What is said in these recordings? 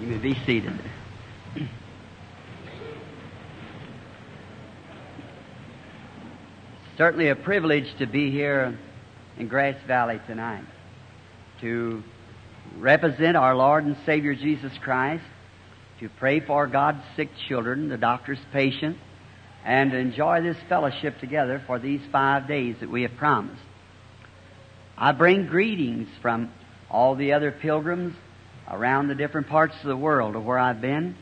You may be seated. Certainly a privilege to be here in Grass Valley tonight to represent our Lord and Savior Jesus Christ, to pray for God's sick children, the doctor's patient, and enjoy this fellowship together for these five days that we have promised. I bring greetings from all the other pilgrims around the different parts of the world of where I've been,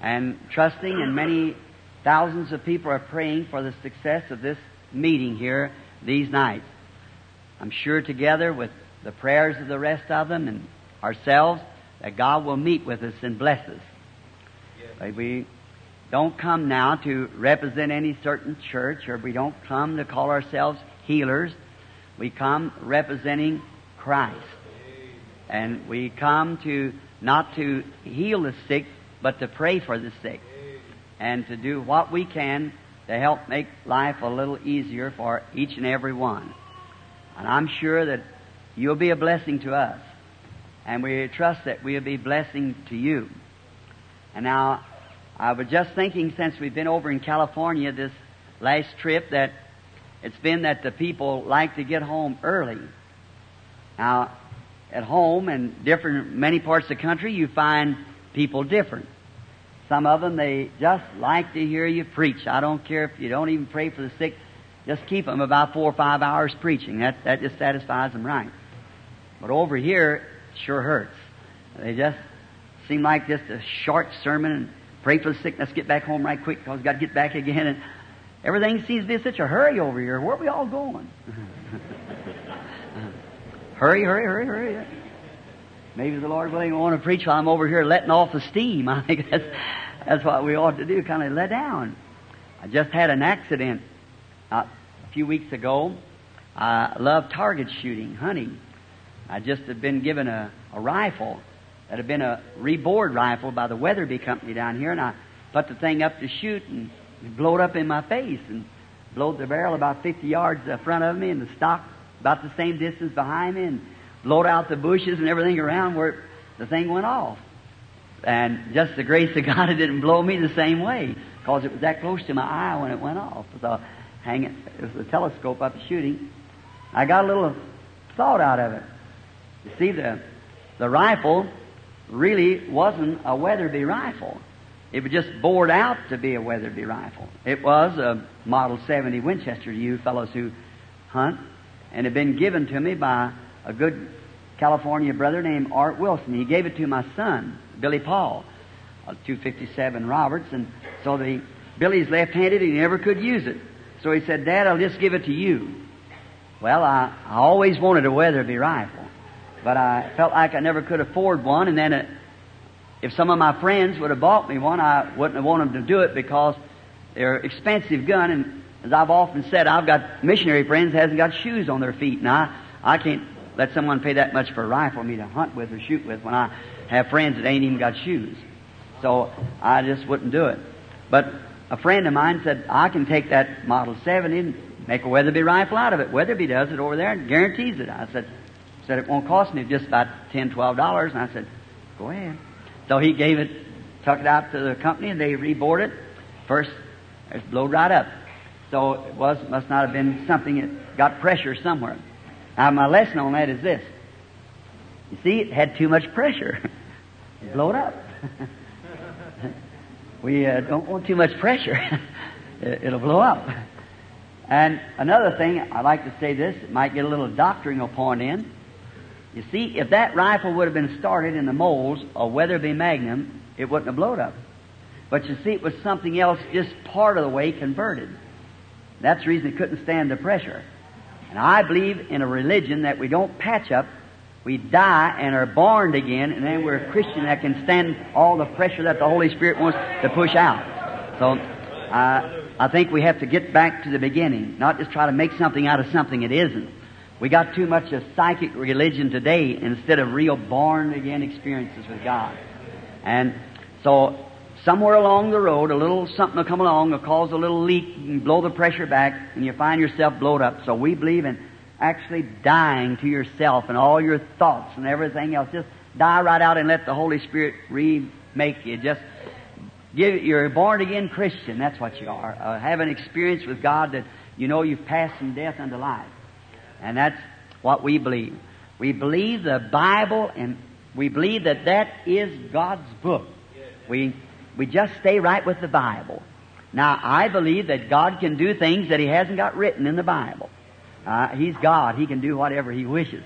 and trusting and many thousands of people are praying for the success of this meeting here these nights. I'm sure together with the prayers of the rest of them and ourselves that God will meet with us and bless us. We don't come now to represent any certain church or we don't come to call ourselves healers. We come representing Christ. And we come to not to heal the sick, but to pray for the sick. And to do what we can to help make life a little easier for each and every one. And I'm sure that you'll be a blessing to us. And we trust that we'll be blessing to you. And now, I was just thinking since we've been over in California this last trip that it's been that the people like to get home early. Now, at home and different, many parts of the country, you find people different. Some of them, they just like to hear you preach. I don't care if you don't even pray for the sick. Just keep them about four or five hours preaching. That, that just satisfies them right. But over here, it sure hurts. They just seem like just a short sermon and pray for the sick. Let's get back home right quick because we've got to get back again. And everything seems to be in such a hurry over here. Where are we all going? hurry, hurry, hurry, hurry. Maybe the Lord willing, want to preach while I'm over here letting off the steam. I think that's, that's what we ought to do, kind of let down. I just had an accident uh, a few weeks ago. I love target shooting, hunting. I just had been given a, a rifle that had been a rebored rifle by the Weatherby company down here, and I put the thing up to shoot and it blowed up in my face and blowed the barrel about 50 yards in front of me and the stock about the same distance behind me and blowed out the bushes and everything around where the thing went off. And just the grace of God, it didn't blow me the same way because it was that close to my eye when it went off. So hanging, it was a telescope up shooting. I got a little thought out of it. You see, the the rifle really wasn't a Weatherby rifle. It was just bored out to be a Weatherby rifle. It was a Model 70 Winchester. You fellows who hunt, and had been given to me by a good California brother named Art Wilson. He gave it to my son, Billy Paul, 257 Roberts, and so the Billy's left-handed and he never could use it. So he said, Dad, I'll just give it to you. Well, I, I always wanted a Weatherby rifle, but I felt like I never could afford one, and then it, if some of my friends would have bought me one, I wouldn't have wanted them to do it because they're expensive gun, and as I've often said, I've got missionary friends that hasn't got shoes on their feet, and I, I can't let someone pay that much for a rifle for me to hunt with or shoot with when I have friends that ain't even got shoes. So I just wouldn't do it. But a friend of mine said, I can take that Model 70 and make a Weatherby rifle out of it. Weatherby does it over there and guarantees it. I said, said it won't cost me just about ten, twelve dollars. And I said, go ahead. So he gave it, took it out to the company and they rebored it. First, it blowed right up. So it was, must not have been something that got pressure somewhere. Now, my lesson on that is this. You see, it had too much pressure. it blew up. we uh, don't want too much pressure. it, will blow up. And another thing, I'd like to say this, it might get a little doctrinal point in. You see, if that rifle would have been started in the molds of Weatherby Magnum, it wouldn't have blown up. But you see, it was something else just part of the way converted. That's the reason it couldn't stand the pressure. And I believe in a religion that we don't patch up. We die and are born again, and then we're a Christian that can stand all the pressure that the Holy Spirit wants to push out. So, uh, I think we have to get back to the beginning, not just try to make something out of something it isn't. We got too much of psychic religion today instead of real born again experiences with God. And so somewhere along the road, a little something will come along, will cause a little leak, and blow the pressure back, and you find yourself blowed up. So we believe in actually dying to yourself and all your thoughts and everything else. Just die right out and let the Holy Spirit remake you. Just give, you're a born again Christian. That's what you are. Uh, have an experience with God that you know you've passed from death unto life. And that's what we believe. We believe the Bible and we believe that that is God's book. We, we just stay right with the Bible. Now, I believe that God can do things that He hasn't got written in the Bible. Uh, he's God. He can do whatever He wishes.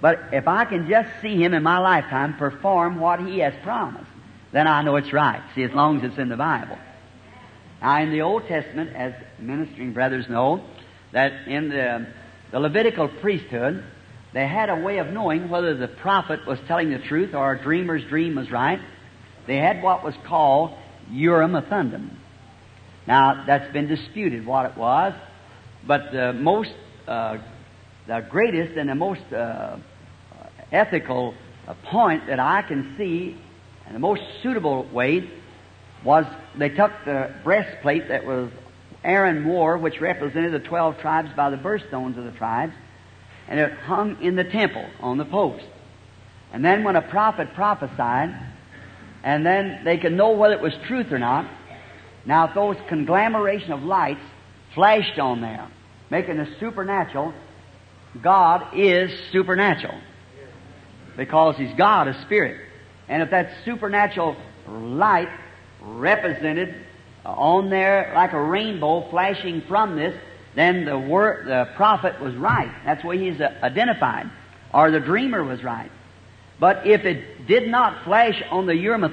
But if I can just see Him in my lifetime perform what He has promised, then I know it's right. See, as long as it's in the Bible. Now, in the Old Testament, as ministering brothers know, that in the, the Levitical priesthood, they had a way of knowing whether the prophet was telling the truth or a dreamer's dream was right. They had what was called Urim Thummim. Now, that's been disputed what it was, but the most, uh, the greatest and the most uh, ethical uh, point that I can see, and the most suitable way, was they took the breastplate that was Aaron wore, which represented the twelve tribes by the birthstones of the tribes, and it hung in the temple on the post. And then when a prophet prophesied, and then they could know whether it was truth or not, now, if those conglomeration of lights flashed on there, making the supernatural, God is supernatural. Because He's God, a Spirit. And if that supernatural light represented on there like a rainbow flashing from this, then the word, the prophet was right. That's why he's uh, identified. Or the dreamer was right. But if it did not flash on the Urim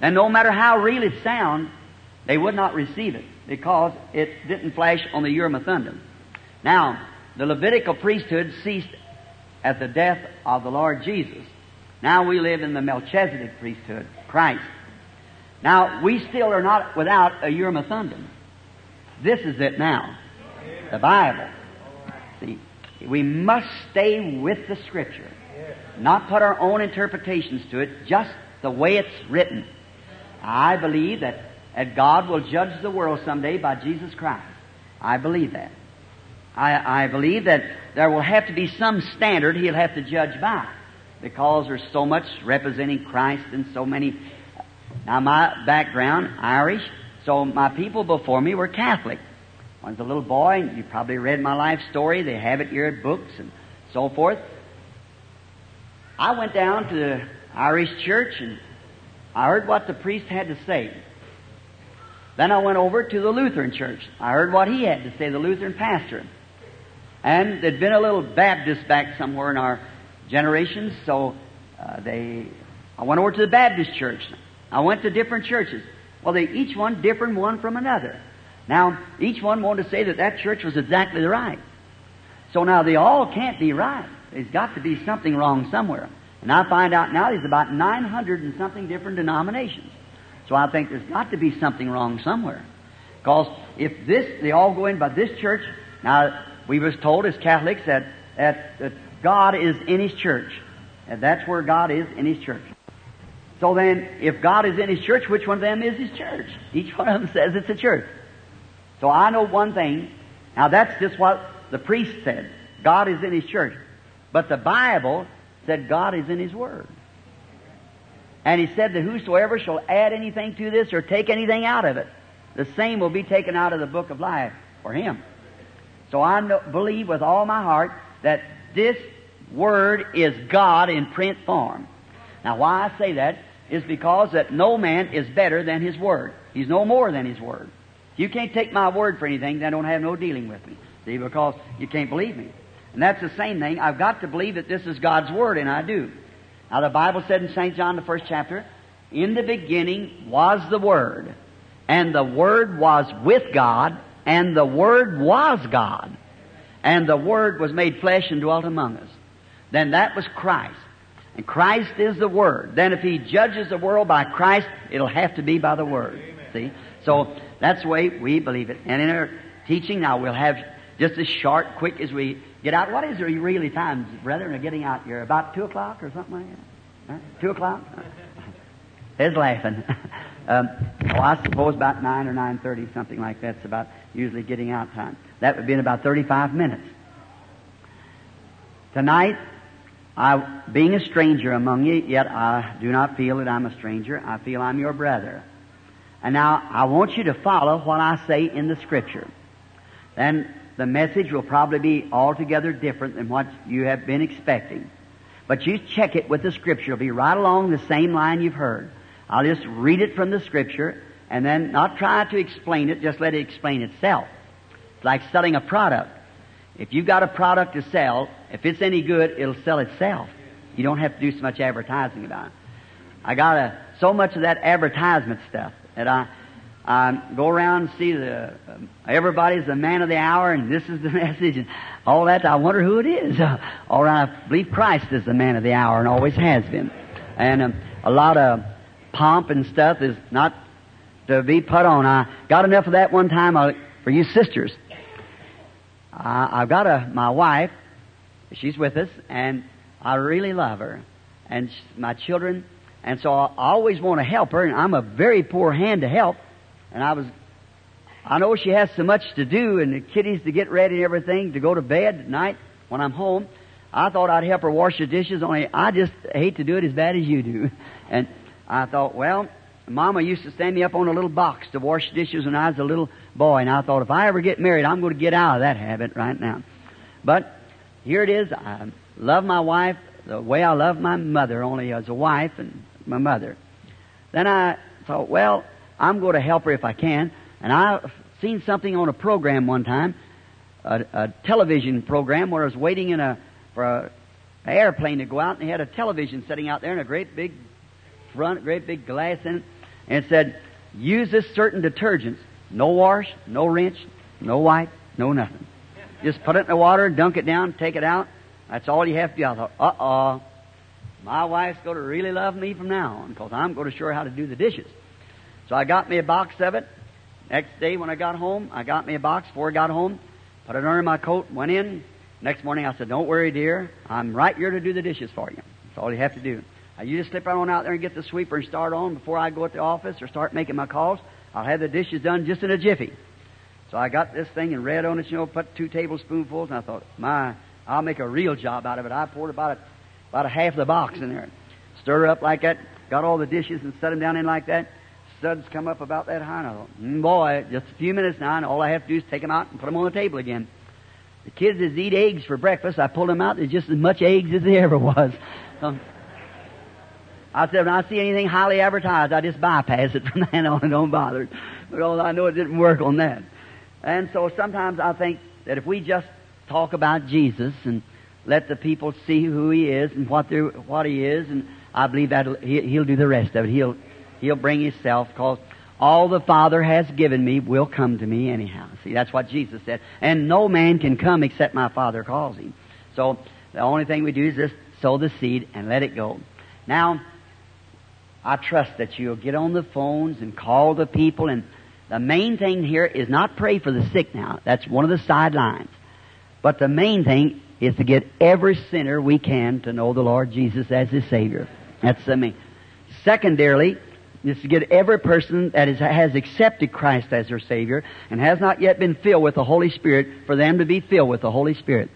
and no matter how real it sounds, they would not receive it because it didn't flash on the Urim and Thummim. Now, the Levitical priesthood ceased at the death of the Lord Jesus. Now we live in the Melchizedek priesthood, Christ. Now, we still are not without a Urim and Thummim. This is it now. The Bible. See, we must stay with the Scripture. Not put our own interpretations to it, just the way it's written. I believe that that God will judge the world someday by Jesus Christ. I believe that. I, I believe that there will have to be some standard He'll have to judge by because there's so much representing Christ and so many. Now, my background, Irish, so my people before me were Catholic. When I was a little boy, you probably read my life story, they have it here at books and so forth. I went down to the Irish church and I heard what the priest had to say. Then I went over to the Lutheran church. I heard what he had to say, the Lutheran pastor. And there'd been a little Baptist back somewhere in our generations, so uh, they. I went over to the Baptist church. I went to different churches. Well, they each one different one from another. Now, each one wanted to say that that church was exactly right. So now they all can't be right. There's got to be something wrong somewhere. And I find out now there's about 900 and something different denominations. So I think there's got to be something wrong somewhere. Because if this, they all go in by this church, now we was told as Catholics that, that, that God is in His church. And that's where God is in His church. So then, if God is in His church, which one of them is His church? Each one of them says it's a church. So I know one thing. Now that's just what the priest said. God is in His church. But the Bible said God is in His Word. And he said that whosoever shall add anything to this or take anything out of it, the same will be taken out of the book of life for him. So I know, believe with all my heart that this word is God in print form. Now why I say that is because that no man is better than his word. He's no more than his word. You can't take my word for anything, then don't have no dealing with me. See, because you can't believe me. And that's the same thing. I've got to believe that this is God's word, and I do. Now the Bible said in St. John, the first chapter, in the beginning was the Word, and the Word was with God, and the Word was God, and the Word was made flesh and dwelt among us. Then that was Christ. And Christ is the Word. Then if He judges the world by Christ, it'll have to be by the Word. Amen. See? So that's the way we believe it. And in our teaching now, we'll have just as short, quick as we get out. What is your really times, brethren, are getting out here? About 2 o'clock or something like that? Huh? 2 o'clock? He's laughing. um, oh, I suppose about 9 or 9.30, something like that's about usually getting out time. That would be in about 35 minutes. Tonight, I, being a stranger among you, yet I do not feel that I'm a stranger. I feel I'm your brother. And now I want you to follow what I say in the Scripture. Then the message will probably be altogether different than what you have been expecting. But you check it with the Scripture. It'll be right along the same line you've heard. I'll just read it from the Scripture and then not try to explain it, just let it explain itself. It's like selling a product. If you've got a product to sell, if it's any good, it'll sell itself. You don't have to do so much advertising about it. I got a, so much of that advertisement stuff that I, I go around and see the um, everybody's the man of the hour, and this is the message, and all that. I wonder who it is. All right, I believe Christ is the man of the hour, and always has been. And um, a lot of pomp and stuff is not to be put on. I got enough of that one time uh, for you sisters. I, I've got a my wife. She's with us, and I really love her, and my children. And so I always want to help her, and I'm a very poor hand to help. And I was, I know she has so much to do, and the kiddies to get ready and everything to go to bed at night when I'm home. I thought I'd help her wash the dishes, only I just hate to do it as bad as you do. And I thought, well, Mama used to stand me up on a little box to wash dishes when I was a little boy, and I thought if I ever get married, I'm going to get out of that habit right now. But here it is. I love my wife the way I love my mother, only as a wife and my mother. Then I thought, well, I'm going to help her if I can. And I've seen something on a program one time, a, a television program where I was waiting in a for a, an airplane to go out, and they had a television sitting out there in a great big front, great big glass in it and it said, use this certain detergents. No wash, no rinse, no wipe, no nothing. Just put it in the water, dunk it down, take it out. That's all you have to do. I thought, uh-oh, my wife's going to really love me from now on because I'm going to show her how to do the dishes. So I got me a box of it. Next day when I got home, I got me a box before I got home, put it under my coat, went in. Next morning I said, don't worry, dear. I'm right here to do the dishes for you. That's all you have to do. Now, you just slip right on out there and get the sweeper and start on before I go at the office or start making my calls. I'll have the dishes done just in a jiffy. So I got this thing and read on it, you know, put two tablespoonfuls, and I thought, my, I'll make a real job out of it. I poured about a, about a half the box in there. Stir it up like that, got all the dishes and set them down in like that. Suds come up about that high, and I thought, mm, boy, just a few minutes now, and all I have to do is take them out and put them on the table again. The kids is eat eggs for breakfast. I pulled them out. There's just as much eggs as there ever was. I said, when I see anything highly advertised, I just bypass it from then on and don't bother. Because I know it didn't work on that. And so sometimes I think that if we just talk about Jesus and let the people see who He is and what, what He is, and I believe that He'll do the rest of it. He'll, He'll bring Himself because all the Father has given me will come to me anyhow. See, that's what Jesus said. And no man can come except my Father calls him. So the only thing we do is just sow the seed and let it go. Now, I trust that you'll get on the phones and call the people. And the main thing here is not pray for the sick now. That's one of the sidelines. But the main thing is to get every sinner we can to know the Lord Jesus as his Savior. That's the main. Secondarily, is to get every person that is, has accepted Christ as their Savior and has not yet been filled with the Holy Spirit for them to be filled with the Holy Spirit.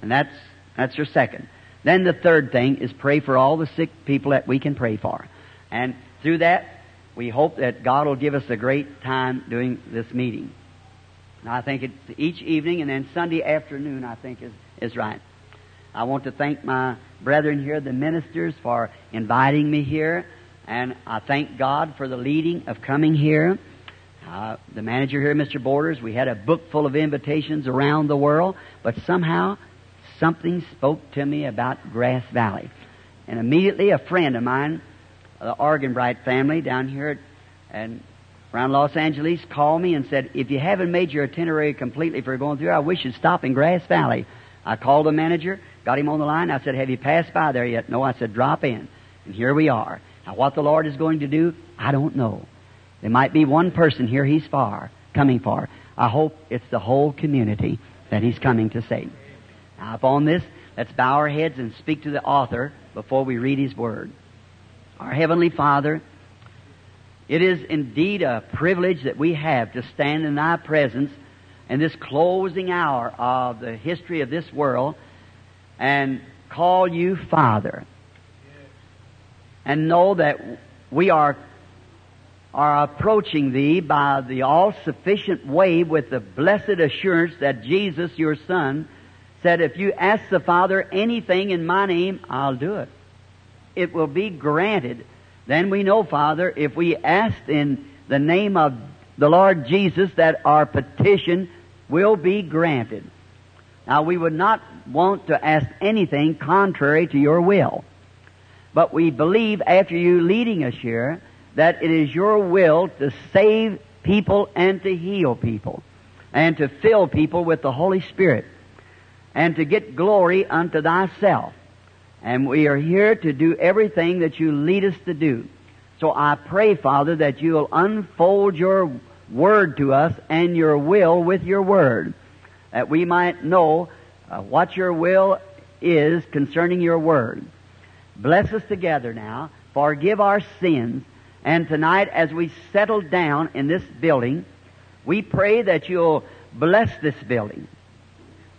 And that's, that's your second. Then the third thing is pray for all the sick people that we can pray for. And through that, we hope that God will give us a great time doing this meeting. And I think it's each evening and then Sunday afternoon, I think, is, is right. I want to thank my brethren here, the ministers, for inviting me here. And I thank God for the leading of coming here. Uh, the manager here, Mr. Borders, we had a book full of invitations around the world, but somehow something spoke to me about Grass Valley. And immediately a friend of mine the Arganbright family down here and around Los Angeles called me and said, if you haven't made your itinerary completely for going through, I wish you'd stop in Grass Valley. I called the manager, got him on the line. I said, have you passed by there yet? No, I said, drop in. And here we are. Now what the Lord is going to do, I don't know. There might be one person here he's far, coming for. I hope it's the whole community that he's coming to save. Now upon this, let's bow our heads and speak to the author before we read his word. Our Heavenly Father, it is indeed a privilege that we have to stand in Thy presence in this closing hour of the history of this world and call you Father. And know that we are, are approaching Thee by the all-sufficient way with the blessed assurance that Jesus, your Son, said, if you ask the Father anything in my name, I'll do it. It will be granted. Then we know, Father, if we ask in the name of the Lord Jesus that our petition will be granted. Now we would not want to ask anything contrary to your will. But we believe after you leading us here that it is your will to save people and to heal people and to fill people with the Holy Spirit and to get glory unto thyself. And we are here to do everything that you lead us to do. So I pray, Father, that you'll unfold your word to us and your will with your word, that we might know uh, what your will is concerning your word. Bless us together now. Forgive our sins. And tonight, as we settle down in this building, we pray that you'll bless this building.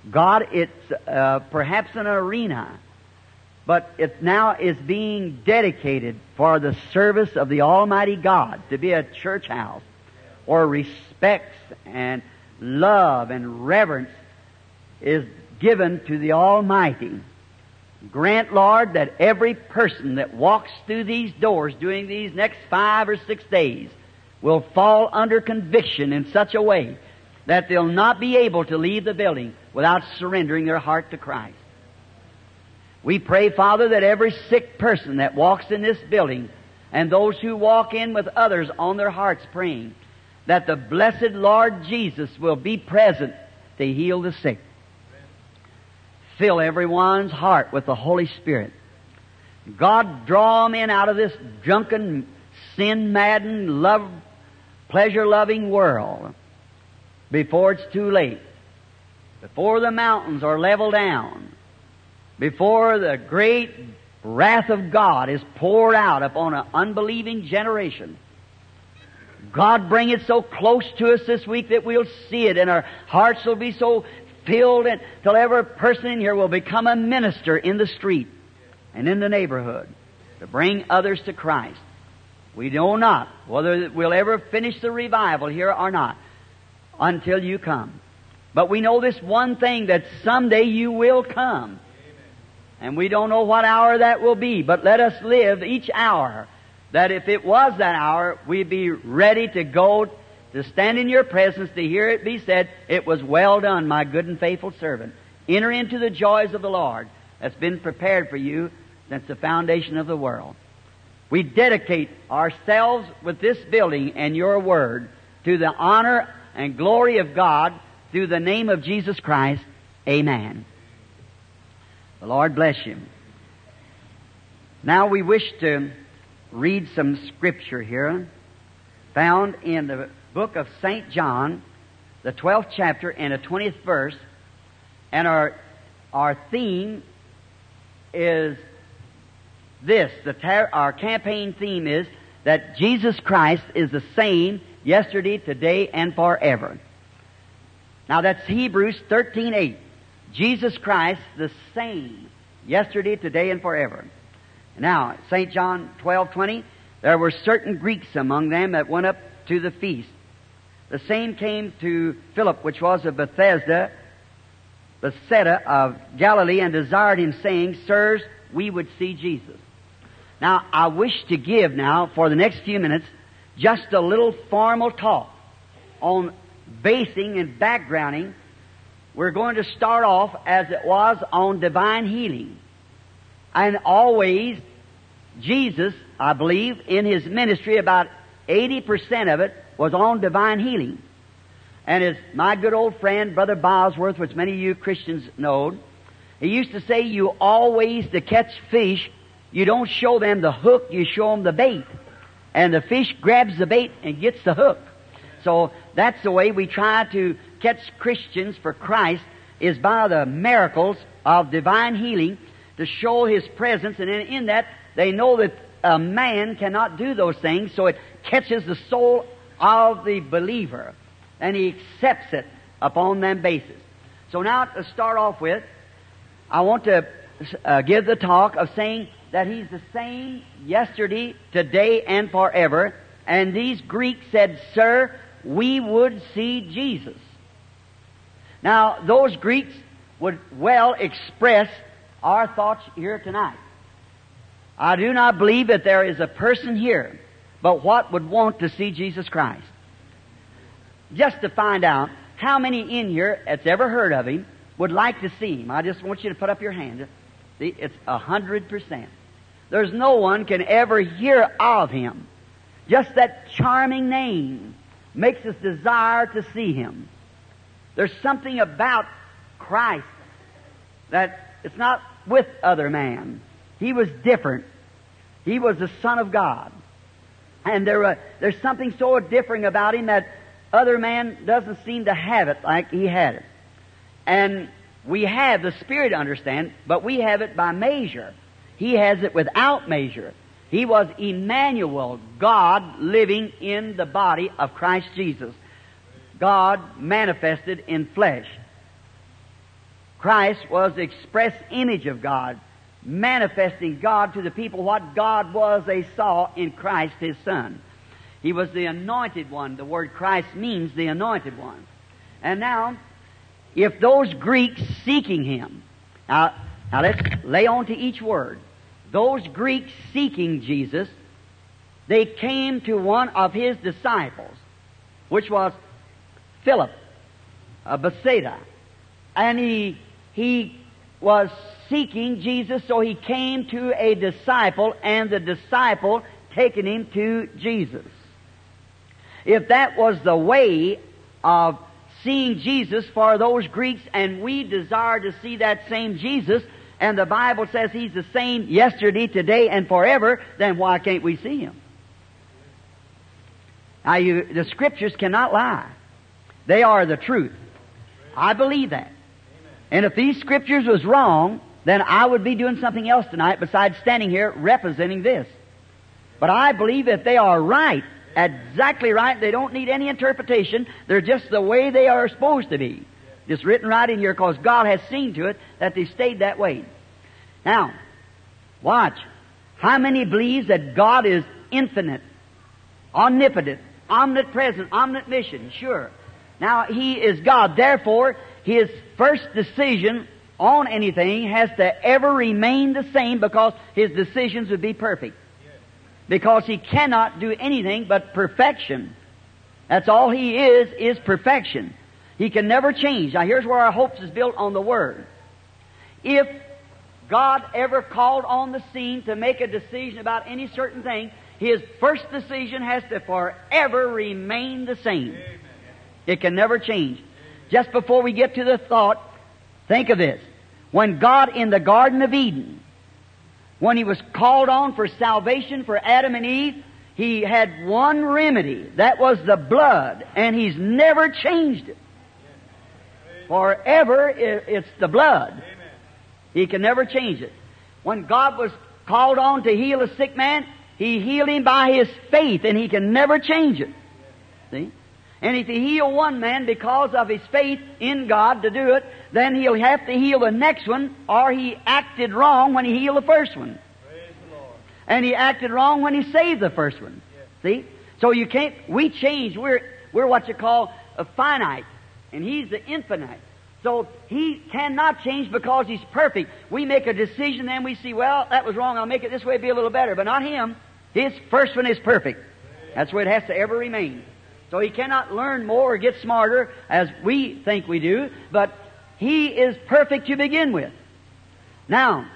God, it's uh, perhaps an arena, but it now is being dedicated for the service of the Almighty God to be a church house where respects and love and reverence is given to the Almighty. Grant, Lord, that every person that walks through these doors during these next five or six days will fall under conviction in such a way that they'll not be able to leave the building without surrendering their heart to Christ. We pray, Father, that every sick person that walks in this building and those who walk in with others on their hearts praying, that the blessed Lord Jesus will be present to heal the sick. Fill everyone's heart with the Holy Spirit. God, draw in out of this drunken, sin-maddened, love, pleasure-loving world before it's too late. Before the mountains are leveled down. Before the great wrath of God is poured out upon an unbelieving generation. God bring it so close to us this week that we'll see it and our hearts will be so filled until every person in here will become a minister in the street and in the neighborhood to bring others to Christ. We know not whether we'll ever finish the revival here or not until you come. But we know this one thing that someday you will come. And we don't know what hour that will be, but let us live each hour that if it was that hour, we'd be ready to go to stand in your presence to hear it be said, It was well done, my good and faithful servant. Enter into the joys of the Lord that's been prepared for you since the foundation of the world. We dedicate ourselves with this building and your word to the honor and glory of God through the name of Jesus Christ. Amen. The Lord bless you. Now we wish to read some scripture here found in the book of St. John, the 12th chapter and the 20th verse. And our, our theme is this. The tar- our campaign theme is that Jesus Christ is the same yesterday, today, and forever. Now that's Hebrews 13:8. Jesus Christ the same yesterday, today, and forever. Now, St. John 12:20, there were certain Greeks among them that went up to the feast. The same came to Philip, which was of Bethesda, Bethsaida of Galilee, and desired him, saying, Sirs, we would see Jesus. Now, I wish to give now, for the next few minutes, just a little formal talk on basing and backgrounding. We're going to start off as it was on divine healing. And always, Jesus, I believe, in his ministry, about 80% of it was on divine healing. And as my good old friend, Brother Bosworth, which many of you Christians know, he used to say, you always, to catch fish, you don't show them the hook, you show them the bait. And the fish grabs the bait and gets the hook. So that's the way we try to catch Christians for Christ is by the miracles of divine healing to show His presence. And in, in that, they know that a man cannot do those things, so it catches the soul of the believer, and he accepts it upon that basis. So now to start off with, I want to uh, give the talk of saying that he's the same yesterday, today, and forever. And these Greeks said, Sir, we would see Jesus. Now, those Greeks would well express our thoughts here tonight. I do not believe that there is a person here but what would want to see Jesus Christ. Just to find out how many in here that's ever heard of him would like to see him. I just want you to put up your hand. See, it's a hundred percent. There's no one can ever hear of him. Just that charming name makes us desire to see him. There's something about Christ that it's not with other man. He was different. He was the Son of God. And there, uh, there's something so different about him that other man doesn't seem to have it like he had it. And we have the Spirit understand, but we have it by measure. He has it without measure. He was Emmanuel, God living in the body of Christ Jesus. God manifested in flesh. Christ was the express image of God, manifesting God to the people what God was they saw in Christ His Son. He was the anointed one. The word Christ means the anointed one. And now, if those Greeks seeking Him, now, now let's lay on to each word. Those Greeks seeking Jesus, they came to one of His disciples, which was Philip, uh, Bethsaida, and he he was seeking Jesus, so he came to a disciple, and the disciple taken him to Jesus. If that was the way of seeing Jesus for those Greeks, and we desire to see that same Jesus, and the Bible says he's the same yesterday, today, and forever, then why can't we see him? Now, you, the scriptures cannot lie. They are the truth. I believe that. And if these scriptures was wrong, then I would be doing something else tonight besides standing here representing this. But I believe that they are right, exactly right. They don't need any interpretation. They're just the way they are supposed to be. Just written right in here because God has seen to it that they stayed that way. Now, watch. How many believes that God is infinite, omnipotent, omnipresent, omniscient? Sure. Now, He is God. Therefore, his first decision on anything has to ever remain the same because his decisions would be perfect. Because he cannot do anything but perfection. That's all he is, is perfection. He can never change. Now here's where our hopes is built on the Word. If God ever called on the scene to make a decision about any certain thing, his first decision has to forever remain the same. It can never change just before we get to the thought, think of this. When God in the Garden of Eden, when He was called on for salvation for Adam and Eve, He had one remedy. That was the blood. And He's never changed it. Forever, it's the blood. He can never change it. When God was called on to heal a sick man, He healed him by His faith, and He can never change it. See? And if he heal one man because of his faith in God to do it, then he'll have to heal the next one, or he acted wrong when he healed the first one. The and he acted wrong when he saved the first one. Yes. See? So you can't, we change. We're, we're what you call a finite, and he's the infinite. So he cannot change because he's perfect. We make a decision, then we see, well, that was wrong. I'll make it this way, be a little better. But not him. His first one is perfect. That's where it has to ever remain. So he cannot learn more or get smarter as we think we do, but he is perfect to begin with. Now,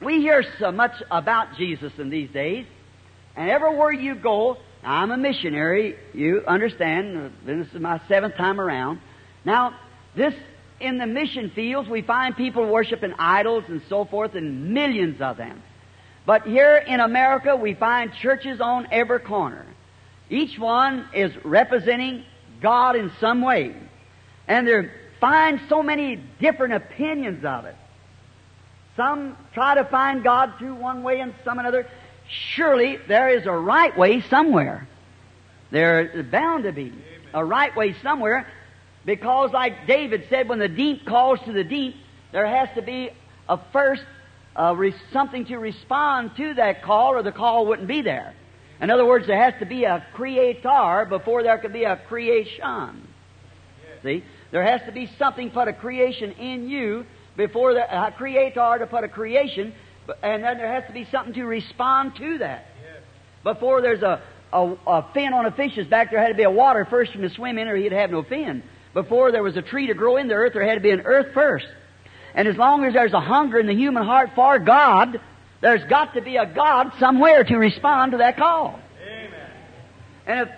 we hear so much about Jesus in these days, and everywhere you go, I'm a missionary, you understand, this is my seventh time around. Now, this, in the mission fields, we find people worshiping idols and so forth, and millions of them. But here in America, we find churches on every corner. Each one is representing God in some way. And they find so many different opinions of it. Some try to find God through one way and some another. Surely there is a right way somewhere. There is bound to be a right way somewhere because like David said, when the deep calls to the deep, there has to be a first uh, re- something to respond to that call, or the call wouldn't be there. In other words, there has to be a creator before there can be a creation. See? There has to be something put a creation in you before the a creator to put a creation, and then there has to be something to respond to that. Before there's a, a, a fin on a fish's back, there had to be a water first for him to swim in, or he'd have no fin. Before there was a tree to grow in the earth, there had to be an earth first. And as long as there's a hunger in the human heart for God, there's got to be a God somewhere to respond to that call. Amen. And if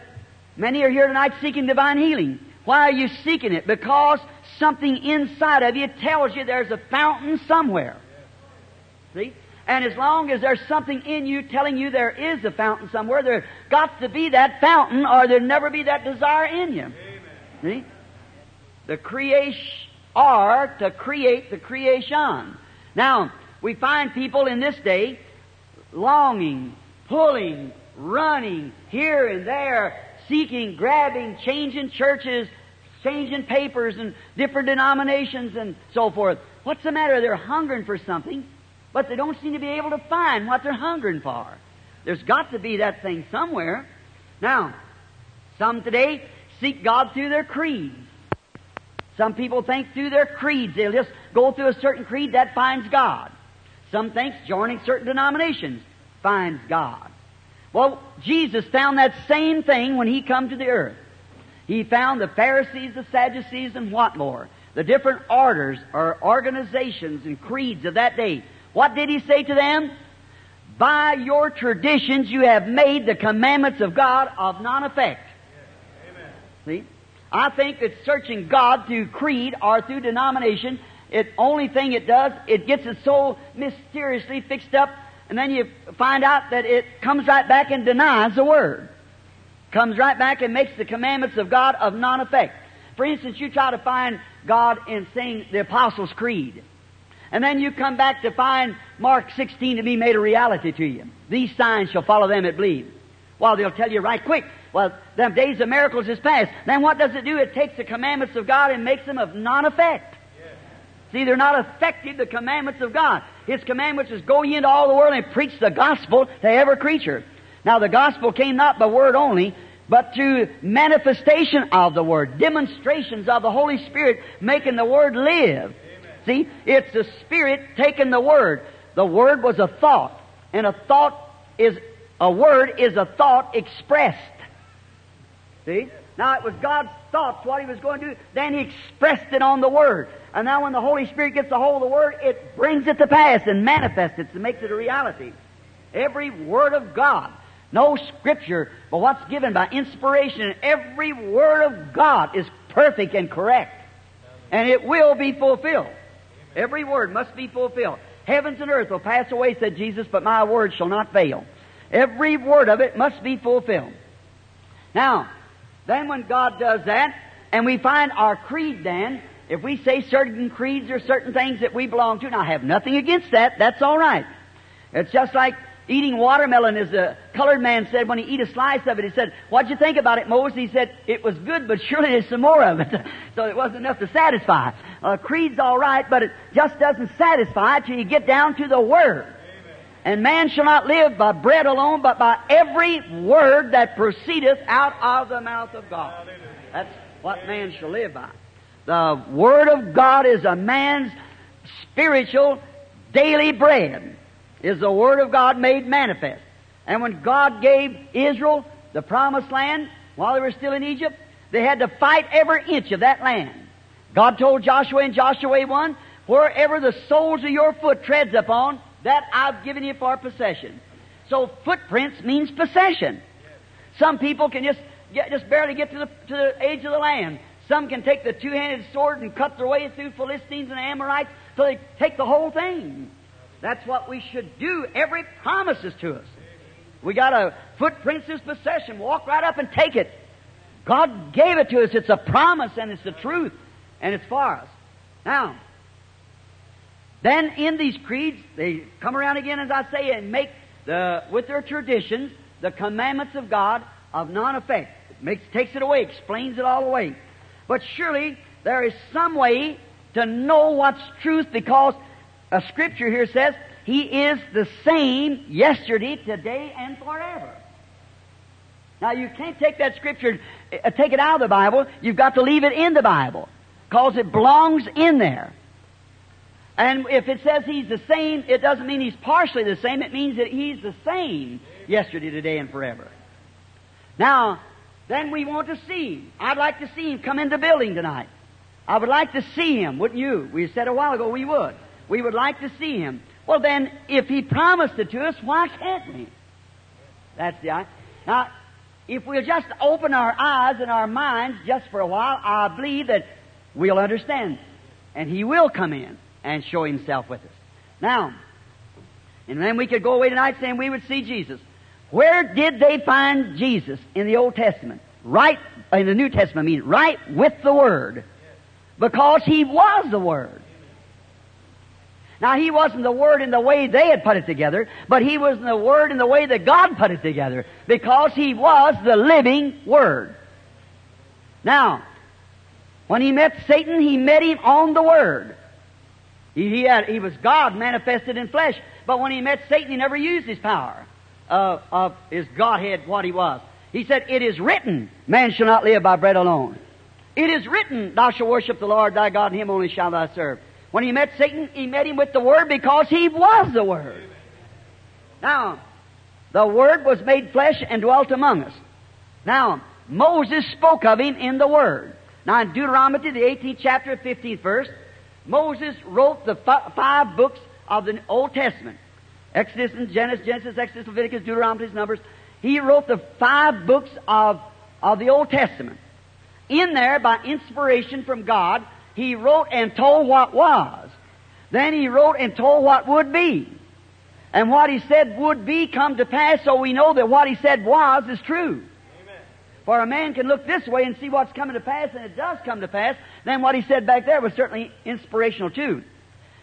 many are here tonight seeking divine healing, why are you seeking it? Because something inside of you tells you there's a fountain somewhere. See? And as long as there's something in you telling you there is a fountain somewhere, there's got to be that fountain or there'll never be that desire in you. Amen. See? The creation are to create the creation. Now, we find people in this day longing, pulling, running here and there, seeking, grabbing, changing churches, changing papers and different denominations and so forth. What's the matter? They're hungering for something, but they don't seem to be able to find what they're hungering for. There's got to be that thing somewhere. Now, some today seek God through their creeds. Some people think through their creeds, they'll just go through a certain creed that finds God. Some think joining certain denominations finds God. Well, Jesus found that same thing when He come to the earth. He found the Pharisees, the Sadducees, and what more? The different orders or organizations and creeds of that day. What did He say to them? By your traditions you have made the commandments of God of non-effect. Amen. See? I think that searching God through creed or through denomination, it only thing it does, it gets it so mysteriously fixed up, and then you find out that it comes right back and denies the Word. Comes right back and makes the commandments of God of non-effect. For instance, you try to find God in saying the Apostles' Creed. And then you come back to find Mark 16 to be made a reality to you. These signs shall follow them that believe. Well, they'll tell you right quick, well, the days of miracles is past. Then what does it do? It takes the commandments of God and makes them of non-effect. See, they're not effective, the commandments of God. His commandments is go ye into all the world and preach the gospel to every creature. Now the gospel came not by word only, but through manifestation of the word, demonstrations of the Holy Spirit making the word live. See, it's the Spirit taking the word. The word was a thought, and a thought is a word is a thought expressed. See? Now it was God's thoughts, what He was going to do. Then He expressed it on the Word. And now when the Holy Spirit gets a hold of the Word, it brings it to pass and manifests it and makes it a reality. Every Word of God. No Scripture, but what's given by inspiration, every Word of God is perfect and correct. And it will be fulfilled. Every word must be fulfilled. Heavens and earth will pass away, said Jesus, but my word shall not fail. Every word of it must be fulfilled. Now, then when God does that, and we find our creed then, if we say certain creeds or certain things that we belong to, and I have nothing against that, that's all right. It's just like eating watermelon, as the colored man said when he eat a slice of it. He said, "What'd you think about it, Moses?" He said, "It was good, but surely there's some more of it." so it wasn't enough to satisfy. Uh, creed's all right, but it just doesn't satisfy till you get down to the Word. And man shall not live by bread alone, but by every word that proceedeth out of the mouth of God. That's what man shall live by. The Word of God is a man's spiritual daily bread, is the Word of God made manifest. And when God gave Israel the promised land while they were still in Egypt, they had to fight every inch of that land. God told Joshua in Joshua 1, wherever the soles of your foot treads upon, that I've given you for possession. So footprints means possession. Some people can just get, just barely get to the, to the edge of the land. Some can take the two-handed sword and cut their way through Philistines and Amorites so they take the whole thing. That's what we should do. Every promise is to us. We got a footprints is possession. Walk right up and take it. God gave it to us. It's a promise and it's the truth and it's for us. Now, then in these creeds, they come around again, as I say, and make the, with their traditions, the commandments of God of non-effect. It makes, takes it away, explains it all away. But surely there is some way to know what's truth because a scripture here says, He is the same yesterday, today, and forever. Now you can't take that scripture, uh, take it out of the Bible. You've got to leave it in the Bible. Cause it belongs in there. And if it says He's the same, it doesn't mean He's partially the same. It means that He's the same yesterday, today, and forever. Now, then we want to see Him. I'd like to see Him come into the building tonight. I would like to see Him, wouldn't you? We said a while ago we would. We would like to see Him. Well then, if He promised it to us, why can't we? That's the, now, if we'll just open our eyes and our minds just for a while, I believe that we'll understand. And He will come in and show Himself with us. Now, and then we could go away tonight saying we would see Jesus. Where did they find Jesus in the Old Testament? Right, in the New Testament, I mean, right with the Word. Because He was the Word. Now, He wasn't the Word in the way they had put it together, but He was the Word in the way that God put it together. Because He was the living Word. Now, when He met Satan, He met him on the Word. He, he, had, he was God manifested in flesh. But when he met Satan, he never used his power uh, of his Godhead, what he was. He said, It is written, man shall not live by bread alone. It is written, Thou shalt worship the Lord thy God, and him only shalt thou serve. When he met Satan, he met him with the Word because he was the Word. Now, the Word was made flesh and dwelt among us. Now, Moses spoke of him in the Word. Now, in Deuteronomy, the 18th chapter, 15th verse, Moses wrote the five books of the Old Testament. Exodus and Genesis, Genesis, Exodus, Leviticus, Deuteronomy, Numbers. He wrote the five books of, of the Old Testament. In there, by inspiration from God, he wrote and told what was. Then he wrote and told what would be. And what he said would be come to pass, so we know that what he said was is true. Amen. For a man can look this way and see what's coming to pass, and it does come to pass. Then what he said back there was certainly inspirational too.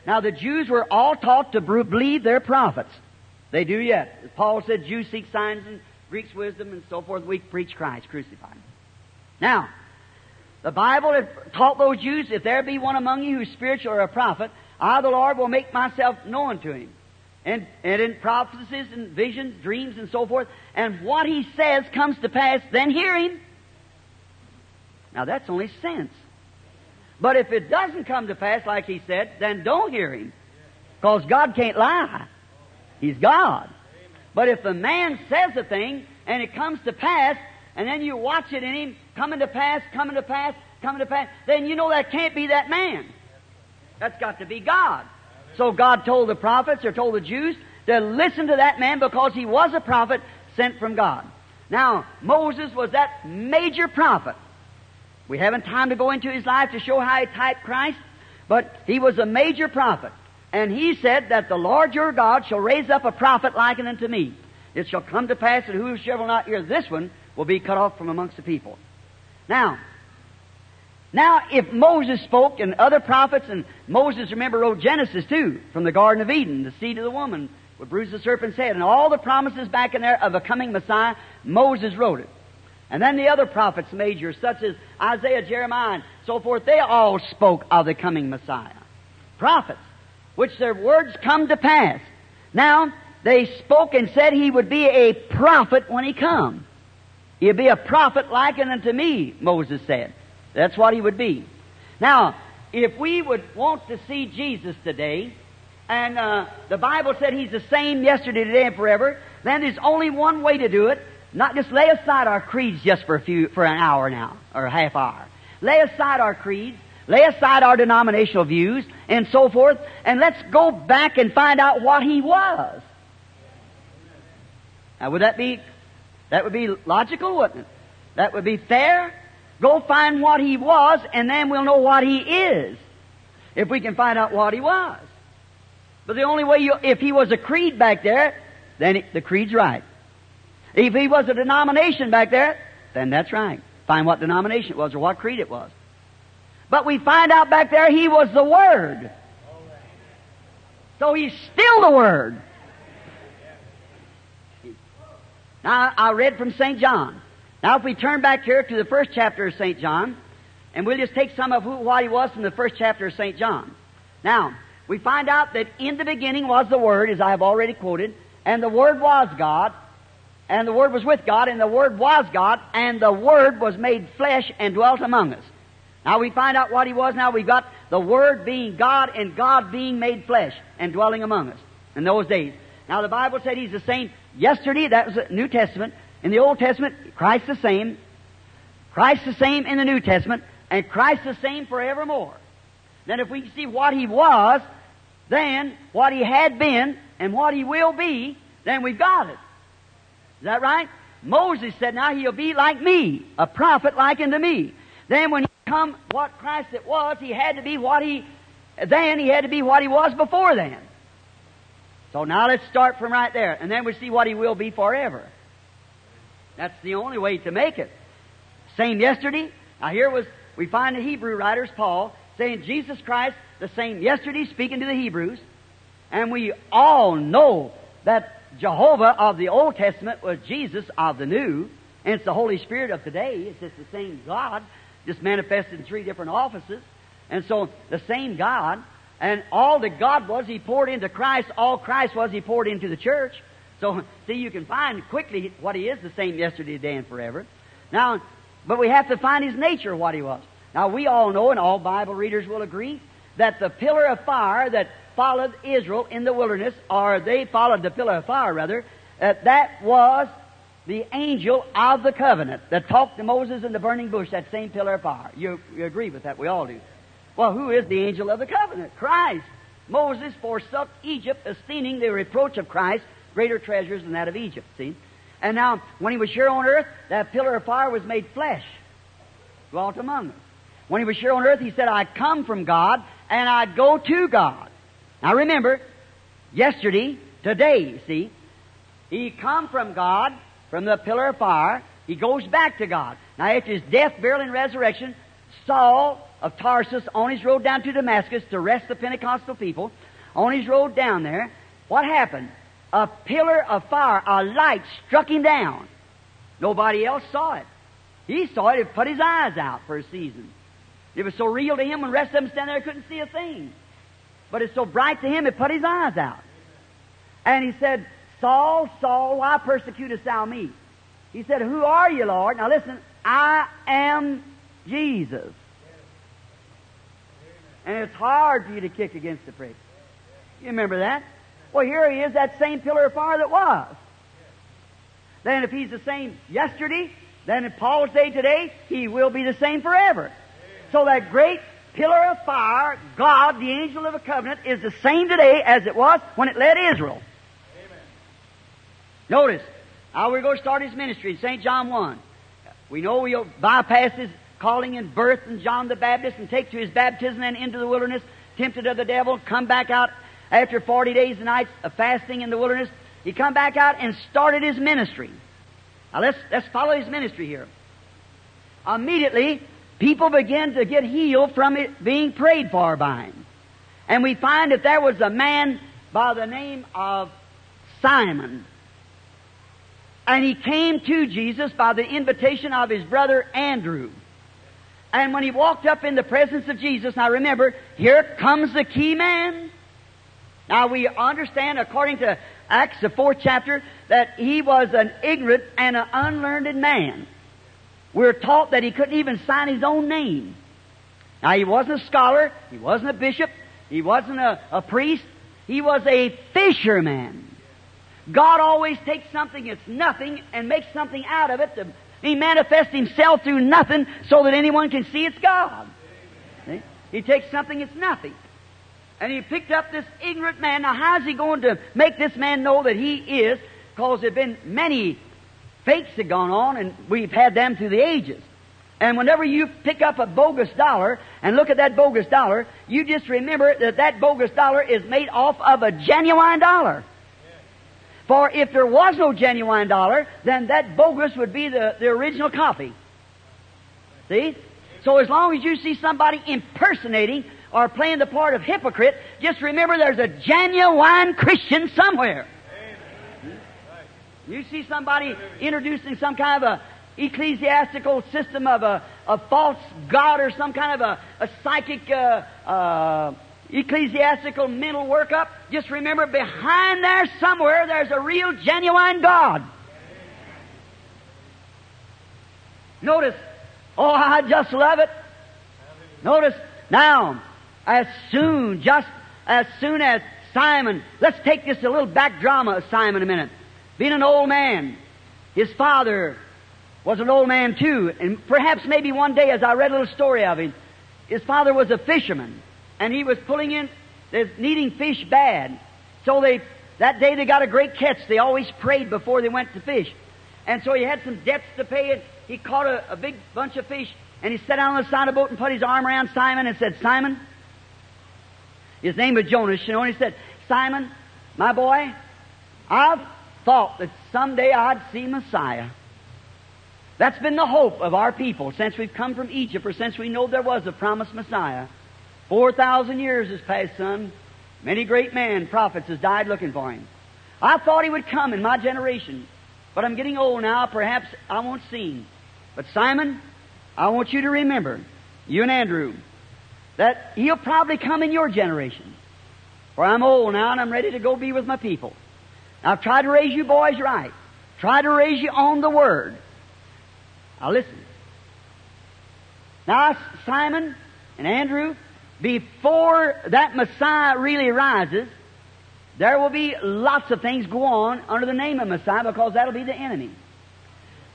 Now the Jews were all taught to believe their prophets. They do yet. As Paul said, Jews seek signs and Greeks wisdom and so forth. We preach Christ crucified. Now, the Bible has taught those Jews, if there be one among you who's spiritual or a prophet, I, the Lord, will make myself known to him. And, and in prophecies and visions, dreams and so forth. And what he says comes to pass, then hear him. Now that's only sense. But if it doesn't come to pass like he said, then don't hear him. Because God can't lie. He's God. But if the man says a thing and it comes to pass, and then you watch it in him coming to pass, coming to pass, coming to pass, then you know that can't be that man. That's got to be God. So God told the prophets or told the Jews to listen to that man because he was a prophet sent from God. Now, Moses was that major prophet. We haven't time to go into his life to show how he typed Christ, but he was a major prophet. And he said that the Lord your God shall raise up a prophet like unto me. It shall come to pass that whosoever will not hear this one will be cut off from amongst the people. Now, now if Moses spoke and other prophets, and Moses, remember, wrote Genesis too, from the Garden of Eden, the seed of the woman would bruise the serpent's head, and all the promises back in there of a coming Messiah, Moses wrote it. And then the other prophets major, such as Isaiah, Jeremiah, and so forth, they all spoke of the coming Messiah. Prophets, which their words come to pass. Now, they spoke and said he would be a prophet when he come. He'd be a prophet likened unto me, Moses said. That's what he would be. Now, if we would want to see Jesus today, and uh, the Bible said he's the same yesterday, today, and forever, then there's only one way to do it, not just lay aside our creeds just for a few, for an hour now, or a half hour. Lay aside our creeds, lay aside our denominational views, and so forth, and let's go back and find out what he was. Now would that be, that would be logical, wouldn't it? That would be fair. Go find what he was, and then we'll know what he is. If we can find out what he was. But the only way you, if he was a creed back there, then the creed's right. If he was a denomination back there, then that's right. Find what denomination it was or what creed it was. But we find out back there he was the Word. So he's still the Word. Now, I read from St. John. Now, if we turn back here to the first chapter of St. John, and we'll just take some of who, what he was from the first chapter of St. John. Now, we find out that in the beginning was the Word, as I have already quoted, and the Word was God, and the Word was with God, and the Word was God, and the Word was made flesh and dwelt among us. Now we find out what He was. Now we've got the Word being God and God being made flesh and dwelling among us in those days. Now the Bible said He's the same yesterday, that was the New Testament. In the Old Testament, Christ the same. Christ the same in the New Testament, and Christ the same forevermore. Then if we see what He was, then what He had been, and what He will be, then we've got it. Is that right? Moses said, now he'll be like me, a prophet like unto me. Then when he come what Christ it was, he had to be what he, then he had to be what he was before then. So now let's start from right there, and then we see what he will be forever. That's the only way to make it. Same yesterday. Now here was, we find the Hebrew writers, Paul, saying Jesus Christ, the same yesterday, speaking to the Hebrews. And we all know that Jehovah of the Old Testament was Jesus of the New, and it's the Holy Spirit of today. It's just the same God, just manifested in three different offices. And so the same God, and all that God was, He poured into Christ. All Christ was, He poured into the church. So, see, you can find quickly what He is the same yesterday, today, and forever. Now, but we have to find His nature, what He was. Now, we all know, and all Bible readers will agree, that the pillar of fire that followed Israel in the wilderness, or they followed the pillar of fire, rather, that that was the angel of the covenant that talked to Moses in the burning bush, that same pillar of fire. You, you agree with that? We all do. Well, who is the angel of the covenant? Christ. Moses forsook Egypt, esteeming the reproach of Christ greater treasures than that of Egypt. See? And now, when he was here on earth, that pillar of fire was made flesh, dwelt among us. When he was here on earth, he said, I come from God, and I go to God. Now remember, yesterday, today, you see, he come from God, from the pillar of fire, he goes back to God. Now after his death, burial, and resurrection, Saul of Tarsus, on his road down to Damascus to arrest the Pentecostal people, on his road down there, what happened? A pillar of fire, a light struck him down. Nobody else saw it. He saw it, it put his eyes out for a season. It was so real to him when the rest of them standing there couldn't see a thing. But it's so bright to him, it put his eyes out. And he said, Saul, Saul, why persecutest thou me? He said, Who are you, Lord? Now listen, I am Jesus. And it's hard for you to kick against the prick. You remember that? Well, here he is, that same pillar of fire that was. Then if he's the same yesterday, then in Paul's day today, he will be the same forever. So that great pillar of fire, God, the angel of the covenant, is the same today as it was when it led Israel. Amen. Notice, how we're going to start his ministry in St. John 1. We know we'll bypass his calling and birth and John the Baptist and take to his baptism and into the wilderness, tempted of the devil, come back out after 40 days and nights of fasting in the wilderness. He come back out and started his ministry. Now let's, let's follow his ministry here. Immediately, people began to get healed from it being prayed for by him. And we find that there was a man by the name of Simon. And he came to Jesus by the invitation of his brother Andrew. And when he walked up in the presence of Jesus, now remember, here comes the key man. Now we understand, according to Acts, the fourth chapter, that he was an ignorant and an unlearned man. We're taught that he couldn't even sign his own name. Now he wasn't a scholar, he wasn't a bishop, he wasn't a, a priest, he was a fisherman. God always takes something that's nothing and makes something out of it to he manifests himself through nothing so that anyone can see it's God. See? He takes something that's nothing. And he picked up this ignorant man. Now, how's he going to make this man know that he is? Because there have been many fakes have gone on, and we've had them through the ages. And whenever you pick up a bogus dollar and look at that bogus dollar, you just remember that that bogus dollar is made off of a genuine dollar. For if there was no genuine dollar, then that bogus would be the, the original copy. See? So as long as you see somebody impersonating or playing the part of hypocrite, just remember there's a genuine Christian somewhere. You see somebody introducing some kind of a ecclesiastical system of a, a false god or some kind of a, a psychic uh, uh, ecclesiastical mental workup, just remember behind there somewhere there's a real genuine God. Notice, oh, I just love it. Notice, now, as soon, just as soon as Simon, let's take this a little back drama of Simon a minute. Being an old man, his father was an old man too, and perhaps maybe one day as I read a little story of him, his father was a fisherman, and he was pulling in, needing fish bad. So they, that day they got a great catch. They always prayed before they went to fish. And so he had some debts to pay, and he caught a, a big bunch of fish, and he sat down on the side of the boat and put his arm around Simon and said, Simon, his name was Jonas, you know, and he said, Simon, my boy, I've thought that someday I'd see Messiah. That's been the hope of our people since we've come from Egypt, or since we know there was a promised Messiah. Four thousand years has passed, son. Many great men, prophets, has died looking for him. I thought he would come in my generation, but I'm getting old now. Perhaps I won't see him. But Simon, I want you to remember, you and Andrew, that he'll probably come in your generation. For I'm old now and I'm ready to go be with my people. I've tried to raise you boys right. Try to raise you on the Word. Now listen. Now, Simon and Andrew, before that Messiah really rises, there will be lots of things go on under the name of Messiah because that'll be the enemy.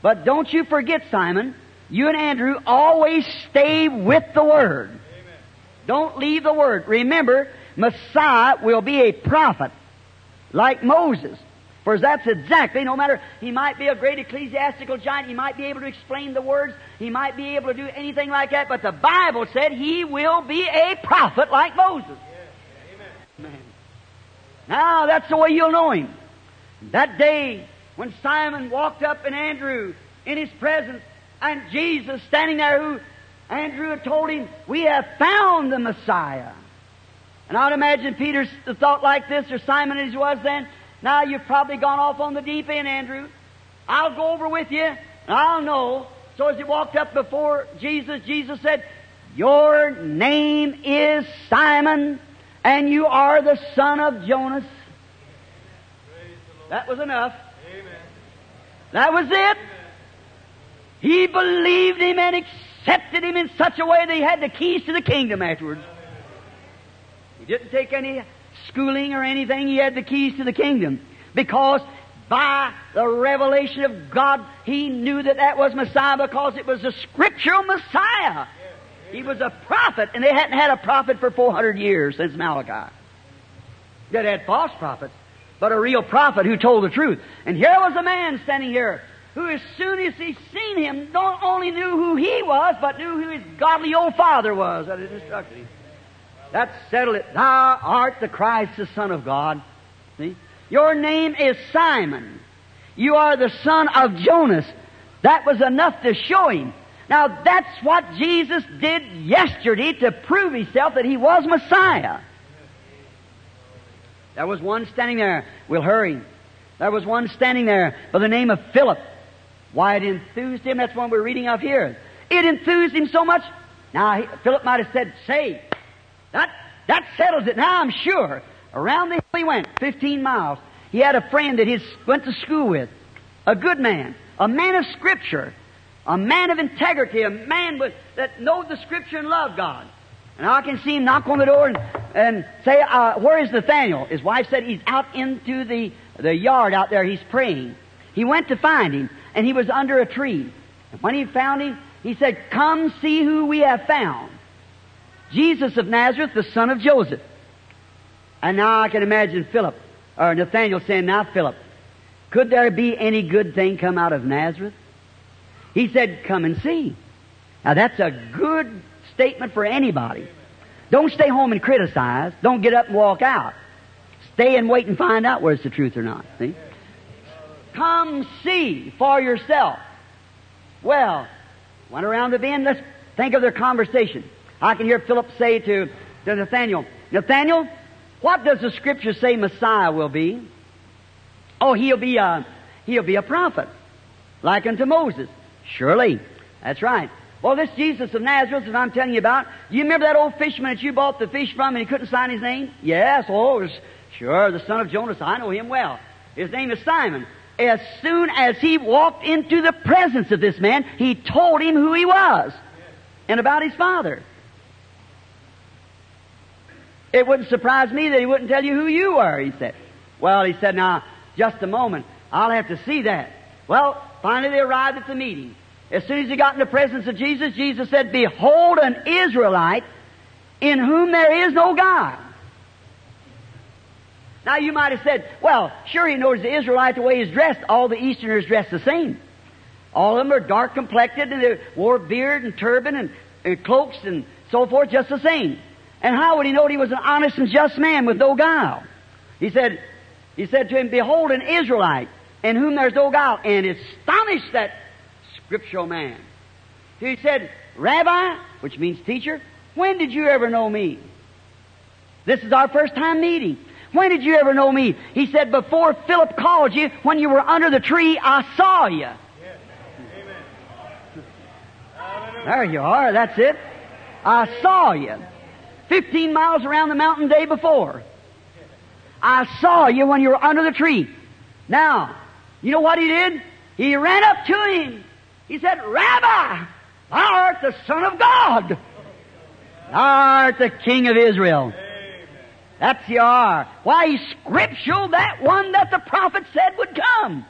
But don't you forget, Simon, you and Andrew always stay with the Word. Amen. Don't leave the Word. Remember, Messiah will be a prophet like Moses. For that's exactly, no matter, he might be a great ecclesiastical giant, he might be able to explain the words, he might be able to do anything like that, but the Bible said he will be a prophet like Moses. Yes. Amen. Now, that's the way you'll know him. That day, when Simon walked up and Andrew in his presence, and Jesus standing there who Andrew had told him, we have found the Messiah. And I'd imagine Peter thought like this, or Simon as he was then, now you've probably gone off on the deep end, Andrew. I'll go over with you, and I'll know. So as he walked up before Jesus, Jesus said, Your name is Simon, and you are the son of Jonas. That was enough. Amen. That was it. He believed him and accepted him in such a way that he had the keys to the kingdom afterwards. He didn't take any schooling or anything. He had the keys to the kingdom. Because by the revelation of God, he knew that that was Messiah because it was a scriptural Messiah. He was a prophet, and they hadn't had a prophet for 400 years since Malachi. They had false prophets, but a real prophet who told the truth. And here was a man standing here who, as soon as he seen him, not only knew who he was, but knew who his godly old father was that had instructed him. That settled it. Thou art the Christ, the Son of God. See? Your name is Simon. You are the son of Jonas. That was enough to show him. Now that's what Jesus did yesterday to prove himself that he was Messiah. There was one standing there. We'll hurry. There was one standing there by the name of Philip. Why it enthused him, that's one we're reading of here. It enthused him so much. Now, he, Philip might have said, say, that, that settles it. Now I'm sure. Around the hill he went, 15 miles. He had a friend that he went to school with. A good man. A man of scripture. A man of integrity. A man with, that knowed the scripture and loved God. And I can see him knock on the door and, and say, uh, where is Nathaniel? His wife said he's out into the, the yard out there. He's praying. He went to find him and he was under a tree. And when he found him, he said, come see who we have found. Jesus of Nazareth, the son of Joseph. And now I can imagine Philip, or Nathaniel saying, now Philip, could there be any good thing come out of Nazareth? He said, come and see. Now that's a good statement for anybody. Don't stay home and criticize. Don't get up and walk out. Stay and wait and find out where it's the truth or not. See? Come see for yourself. Well, went around the bend. Let's think of their conversation. I can hear Philip say to, to Nathaniel, Nathaniel, what does the scripture say Messiah will be? Oh, he'll be a, he'll be a prophet, like unto Moses. Surely. That's right. Well, this Jesus of Nazareth that I'm telling you about, you remember that old fisherman that you bought the fish from and he couldn't sign his name? Yes, oh, sure, the son of Jonas. I know him well. His name is Simon. As soon as he walked into the presence of this man, he told him who he was and about his father. It wouldn't surprise me that he wouldn't tell you who you were, he said. Well, he said, now, just a moment. I'll have to see that. Well, finally they arrived at the meeting. As soon as he got in the presence of Jesus, Jesus said, Behold an Israelite in whom there is no God. Now you might have said, well, sure he knows the Israelite the way he's dressed. All the Easterners dress the same. All of them are dark complected and they wore beard and turban and, and cloaks and so forth just the same. And how would he know that he was an honest and just man with no guile? He said, he said to him, Behold an Israelite in whom there's no guile. And astonished that scriptural man. He said, Rabbi, which means teacher, when did you ever know me? This is our first time meeting. When did you ever know me? He said, before Philip called you, when you were under the tree, I saw you. There you are, that's it. I saw you. Fifteen miles around the mountain day before. I saw you when you were under the tree. Now, you know what he did? He ran up to him. He said, Rabbi, thou art the Son of God. Thou art the King of Israel. That's you are. Why, he scriptural that one that the prophet said would come.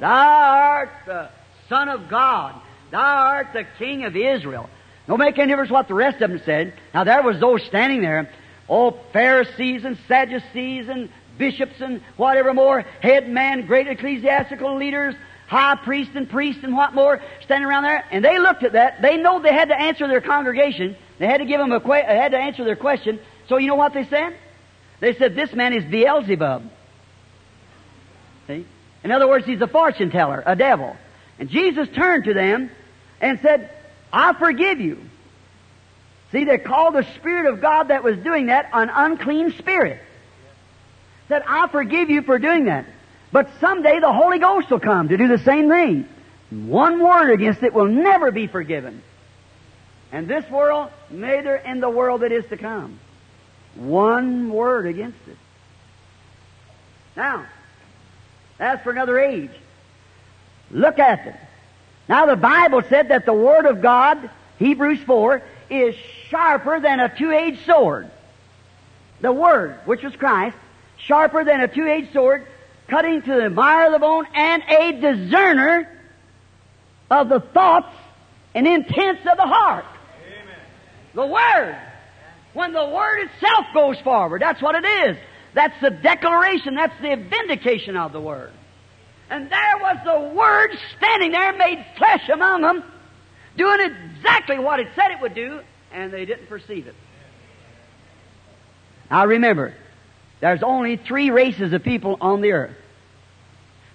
Thou art the Son of God. Thou art the King of Israel. No make any difference what the rest of them said. Now there was those standing there, all Pharisees and Sadducees and bishops and whatever more, head men, great ecclesiastical leaders, high priests and priests and what more, standing around there, and they looked at that. They know they had to answer their congregation. They had to give them a que- had to answer their question. So you know what they said? They said, this man is Beelzebub. See? In other words, he's a fortune teller, a devil. And Jesus turned to them and said, I forgive you. See, they called the Spirit of God that was doing that an unclean spirit. Said, I forgive you for doing that. But someday the Holy Ghost will come to do the same thing. One word against it will never be forgiven. And this world, neither in the world that is to come. One word against it. Now, that's for another age. Look at it. Now the Bible said that the Word of God, Hebrews 4, is sharper than a two-edged sword. The Word, which was Christ, sharper than a two-edged sword, cutting to the mire of the bone, and a discerner of the thoughts and intents of the heart. Amen. The Word. When the Word itself goes forward, that's what it is. That's the declaration, that's the vindication of the Word. And there was the Word standing there, made flesh among them, doing exactly what it said it would do, and they didn't perceive it. Now remember, there's only three races of people on the earth.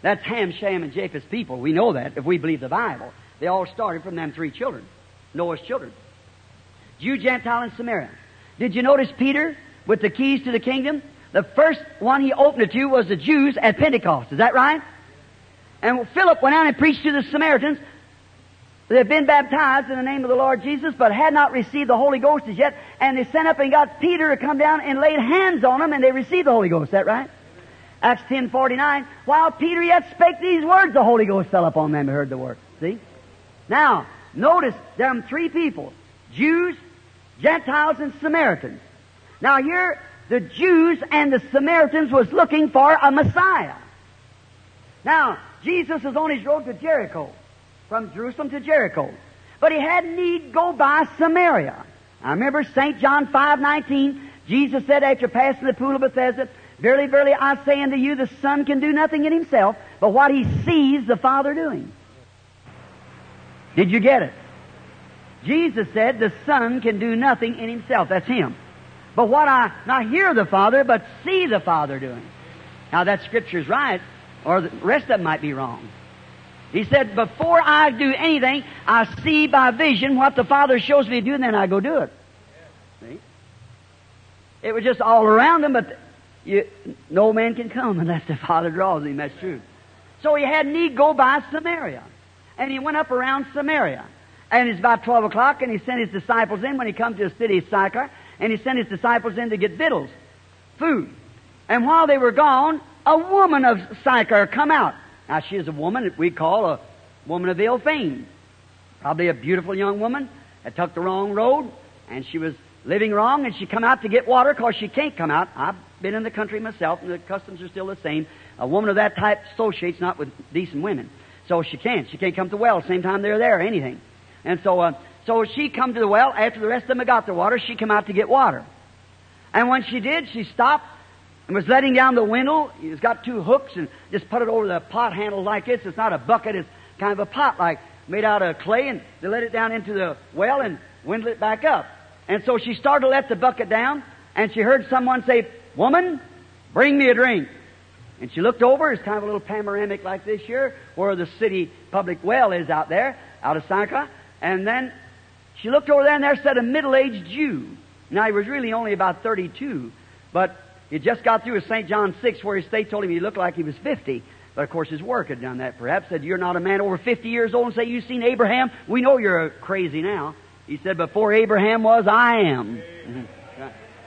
That's Ham, Shem, and Japheth's people. We know that if we believe the Bible. They all started from them three children, Noah's children. Jew, Gentile, and Samaritan. Did you notice Peter with the keys to the kingdom? The first one he opened it to was the Jews at Pentecost. Is that right? And Philip went out and preached to the Samaritans. They had been baptized in the name of the Lord Jesus, but had not received the Holy Ghost as yet. And they sent up and got Peter to come down and laid hands on them, and they received the Holy Ghost. Is that right? Acts ten forty nine. While Peter yet spake these words, the Holy Ghost fell upon them who heard the word. See? Now, notice there are three people: Jews, Gentiles, and Samaritans. Now here, the Jews and the Samaritans was looking for a Messiah. Now, Jesus was on his road to Jericho, from Jerusalem to Jericho. But he had need go by Samaria. I remember St. John 5:19, Jesus said after passing the pool of Bethesda, Verily, verily, I say unto you, the Son can do nothing in himself, but what he sees the Father doing. Did you get it? Jesus said the Son can do nothing in himself. That's him. But what I not hear the Father, but see the Father doing. Now that scripture's right, or the rest of them might be wrong. He said, before I do anything, I see by vision what the Father shows me to do, and then I go do it. See? It was just all around him, but you, no man can come unless the Father draws him. That's true. So he had need go by Samaria. and he went up around Samaria. And it's about 12 o'clock, and he sent his disciples in when he come to the city of Sychar, and he sent his disciples in to get victuals, food. And while they were gone, a woman of Sychar come out. Now, she is a woman that we call a woman of ill fame. Probably a beautiful young woman that took the wrong road, and she was living wrong, and she come out to get water because she can't come out. I've been in the country myself, and the customs are still the same. A woman of that type associates not with decent women. So she can't. She can't come to the well same time they're there anything. And so, uh, so she come to the well after the rest of them had got the water. She come out to get water. And when she did, she stopped and was letting down the windle. It's got two hooks and just put it over the pot handle like this. It's not a bucket. It's kind of a pot like made out of clay and they let it down into the well and windle it back up. And so she started to let the bucket down and she heard someone say, woman, bring me a drink. And she looked over, it's kind of a little panoramic like this here, where the city public well is out there, out of Sychar. And then she looked over there, and there sat a middle-aged Jew. Now, he was really only about 32, but he just got through with St. John 6, where his state told him he looked like he was 50. But of course, his work had done that. Perhaps said, "You're not a man over 50 years old and say you've seen Abraham. We know you're uh, crazy now." He said, "Before Abraham was, I am."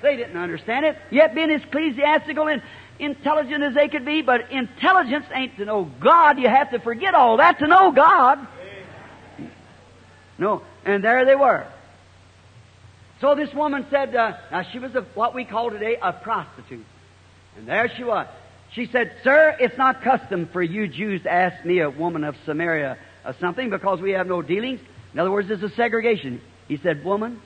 They didn't understand it. Yet, being ecclesiastical and intelligent as they could be, but intelligence ain't to know God. You have to forget all that to know God. No, and there they were. So this woman said, uh, now she was a, what we call today a prostitute. And there she was. She said, Sir, it's not custom for you Jews to ask me, a woman of Samaria, uh, something because we have no dealings. In other words, there's a segregation. He said, Woman,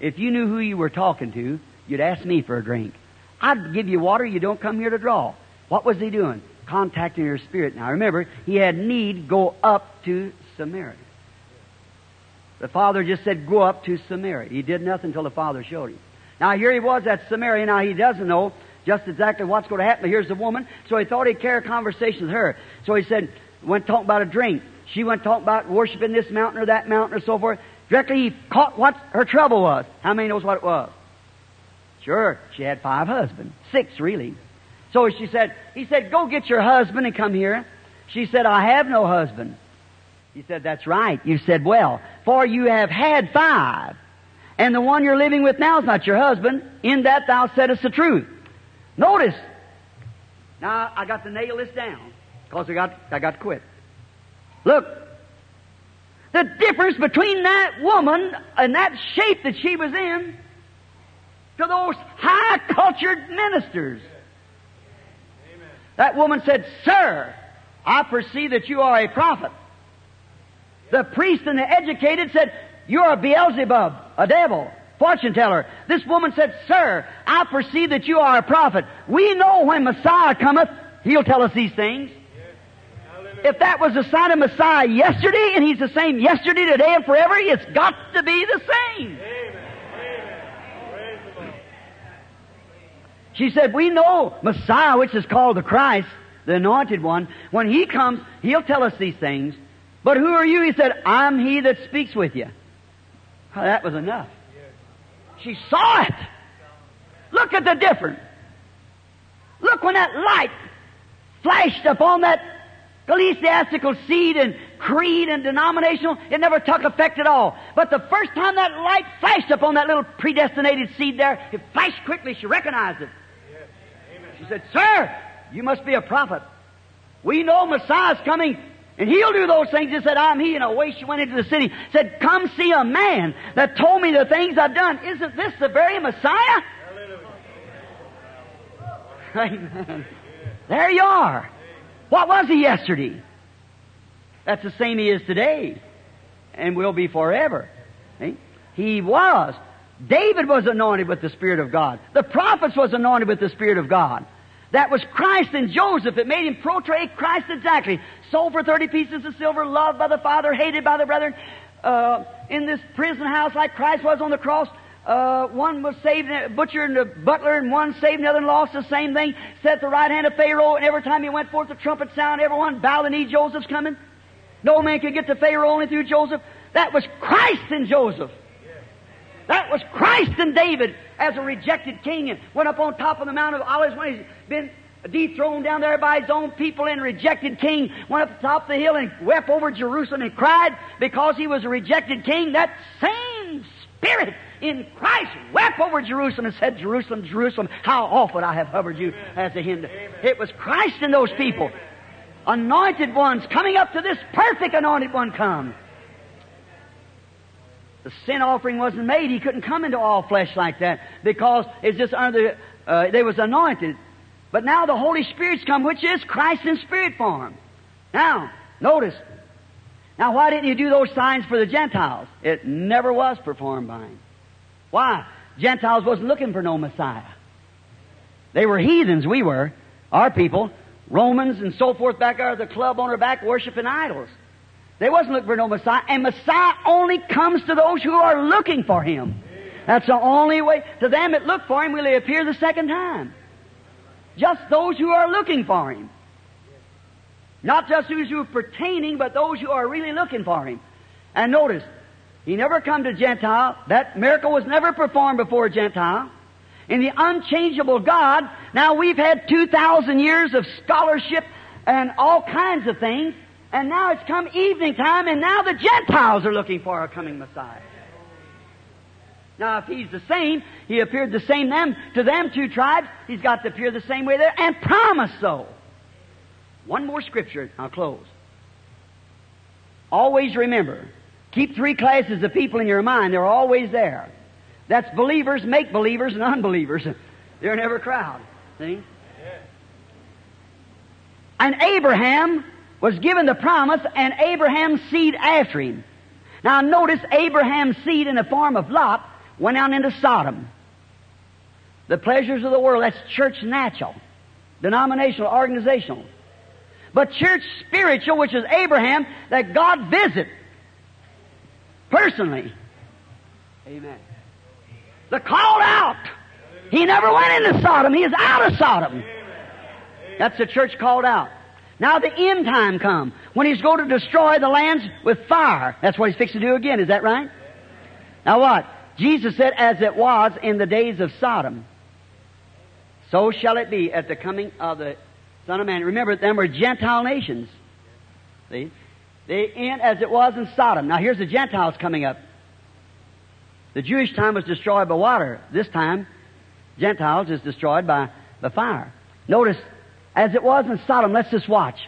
if you knew who you were talking to, you'd ask me for a drink. I'd give you water you don't come here to draw. What was he doing? Contacting her spirit. Now remember, he had need go up to Samaria. The father just said, go up to Samaria. He did nothing until the father showed him. Now here he was at Samaria. Now he doesn't know just exactly what's going to happen. But here's the woman. So he thought he'd carry a conversation with her. So he said, went talking about a drink. She went talking about worshiping this mountain or that mountain or so forth. Directly he caught what her trouble was. How many knows what it was? Sure, she had five husbands. Six, really. So she said, he said, go get your husband and come here. She said, I have no husband. He said, that's right. You said, well, for you have had five. And the one you're living with now is not your husband. In that thou saidest the truth. Notice. Now, I got to nail this down. Because I got, I got to quit. Look. The difference between that woman and that shape that she was in to those high cultured ministers. Amen. That woman said, Sir, I perceive that you are a prophet. The priest and the educated said, You're Beelzebub, a devil, fortune teller. This woman said, Sir, I perceive that you are a prophet. We know when Messiah cometh, he'll tell us these things. If that was the sign of Messiah yesterday, and he's the same yesterday, today, and forever, it's got to be the same. She said, We know Messiah, which is called the Christ, the anointed one, when he comes, he'll tell us these things. But who are you? He said, I'm he that speaks with you. That was enough. She saw it. Look at the difference. Look when that light flashed upon that ecclesiastical seed and creed and denominational, it never took effect at all. But the first time that light flashed upon that little predestinated seed there, it flashed quickly. She recognized it. She said, Sir, you must be a prophet. We know Messiah's coming, and he'll do those things. He said, I'm he. And away she went into the city. Said, Come see a man that told me the things I've done. Isn't this the very Messiah? Amen. There you are. What was he yesterday? That's the same he is today. And will be forever. He was. David was anointed with the Spirit of God. The prophets was anointed with the Spirit of God. That was Christ and Joseph. It made him portray Christ exactly. Sold for 30 pieces of silver, loved by the Father, hated by the brethren. Uh, in this prison house like Christ was on the cross, uh, one was saved, butcher and a butler, and one saved, and the other lost the same thing. Set the right hand of Pharaoh, and every time he went forth, the trumpet sound, everyone bowed the knee, Joseph's coming. No man could get to Pharaoh only through Joseph. That was Christ in Joseph. That was Christ in David as a rejected king and went up on top of the Mount of Olives when he's been dethroned down there by his own people and rejected king, went up the top of the hill and wept over Jerusalem and cried because he was a rejected king. That same spirit in Christ wept over Jerusalem and said, Jerusalem, Jerusalem, how often I have hovered you as a hinder. It was Christ in those people. Anointed ones coming up to this perfect anointed one come. The sin offering wasn't made. He couldn't come into all flesh like that because it's just under, uh, they was anointed. But now the Holy Spirit's come, which is Christ in spirit form. Now, notice. Now, why didn't you do those signs for the Gentiles? It never was performed by him. Why? Gentiles wasn't looking for no Messiah. They were heathens, we were. Our people, Romans and so forth back there, the club on our back worshiping idols. They wasn't looking for no Messiah, and Messiah only comes to those who are looking for Him. That's the only way. To them that look for Him will He appear the second time. Just those who are looking for Him. Not just those who are pertaining, but those who are really looking for Him. And notice, He never come to Gentile. That miracle was never performed before Gentile. In the unchangeable God, now we've had 2,000 years of scholarship and all kinds of things, and now it's come evening time, and now the Gentiles are looking for a coming Messiah. Now, if he's the same, he appeared the same them to them two tribes. He's got to appear the same way there and promise so. One more scripture. I'll close. Always remember, keep three classes of people in your mind. They're always there. That's believers, make believers, and unbelievers. They're in every crowd. See? And Abraham was given the promise, and Abraham's seed after him. Now notice Abraham's seed in the form of Lot went out into Sodom. The pleasures of the world, that's church natural, denominational, organizational. But church spiritual, which is Abraham, that God visit personally. Amen. The called out. He never went into Sodom. He is out of Sodom. That's the church called out. Now the end time come when he's going to destroy the lands with fire. That's what he's fixing to do again. Is that right? Now what? Jesus said, as it was in the days of Sodom, so shall it be at the coming of the Son of Man. Remember, them were Gentile nations. See? They end as it was in Sodom. Now here's the Gentiles coming up. The Jewish time was destroyed by water. This time, Gentiles is destroyed by the fire. Notice, as it was in Sodom, let's just watch.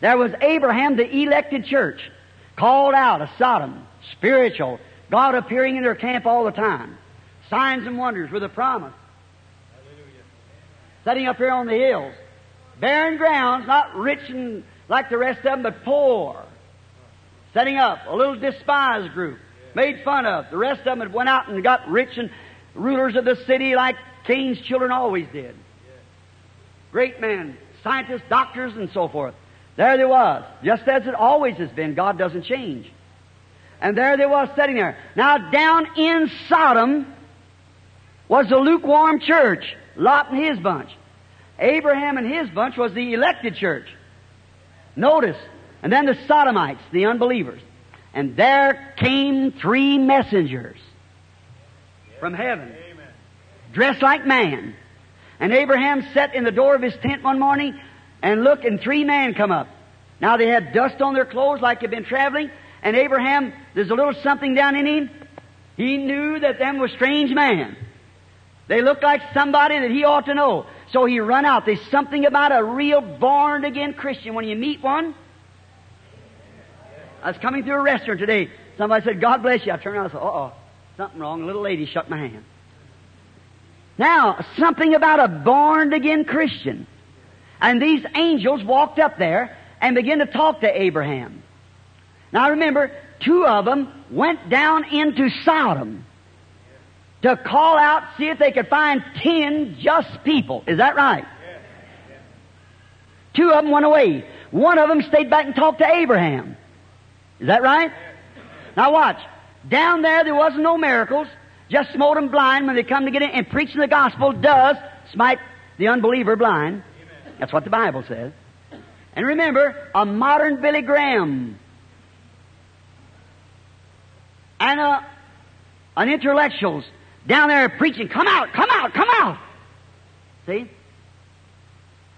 There was Abraham, the elected church, called out of Sodom, spiritual, God appearing in their camp all the time. Signs and wonders with a promise. Hallelujah. Setting up here on the hills. Barren grounds, not rich and like the rest of them, but poor. Setting up a little despised group. Made fun of. The rest of them had went out and got rich and rulers of the city like Cain's children always did. Great men, scientists, doctors, and so forth. There they was. Just as it always has been. God doesn't change. And there they was sitting there. Now down in Sodom was the lukewarm church, Lot and his bunch. Abraham and his bunch was the elected church. Notice. And then the Sodomites, the unbelievers. And there came three messengers from heaven, dressed like man. And Abraham sat in the door of his tent one morning and looked, and three men come up. Now they had dust on their clothes like they'd been traveling, and Abraham, there's a little something down in him. He knew that them was strange men. They looked like somebody that he ought to know. So he run out. There's something about a real born again Christian. When you meet one, I was coming through a restaurant today. Somebody said, God bless you. I turned around and said, uh oh, something wrong. A little lady shook my hand. Now, something about a born again Christian. And these angels walked up there and began to talk to Abraham. Now remember, two of them went down into Sodom to call out, see if they could find ten just people. Is that right? Two of them went away. One of them stayed back and talked to Abraham. Is that right? Now watch. Down there, there wasn't no miracles. Just smote them blind when they come to get in. And preaching the gospel does smite the unbeliever blind. That's what the Bible says. And remember, a modern Billy Graham a, uh, an intellectuals down there preaching, come out, come out, come out. See?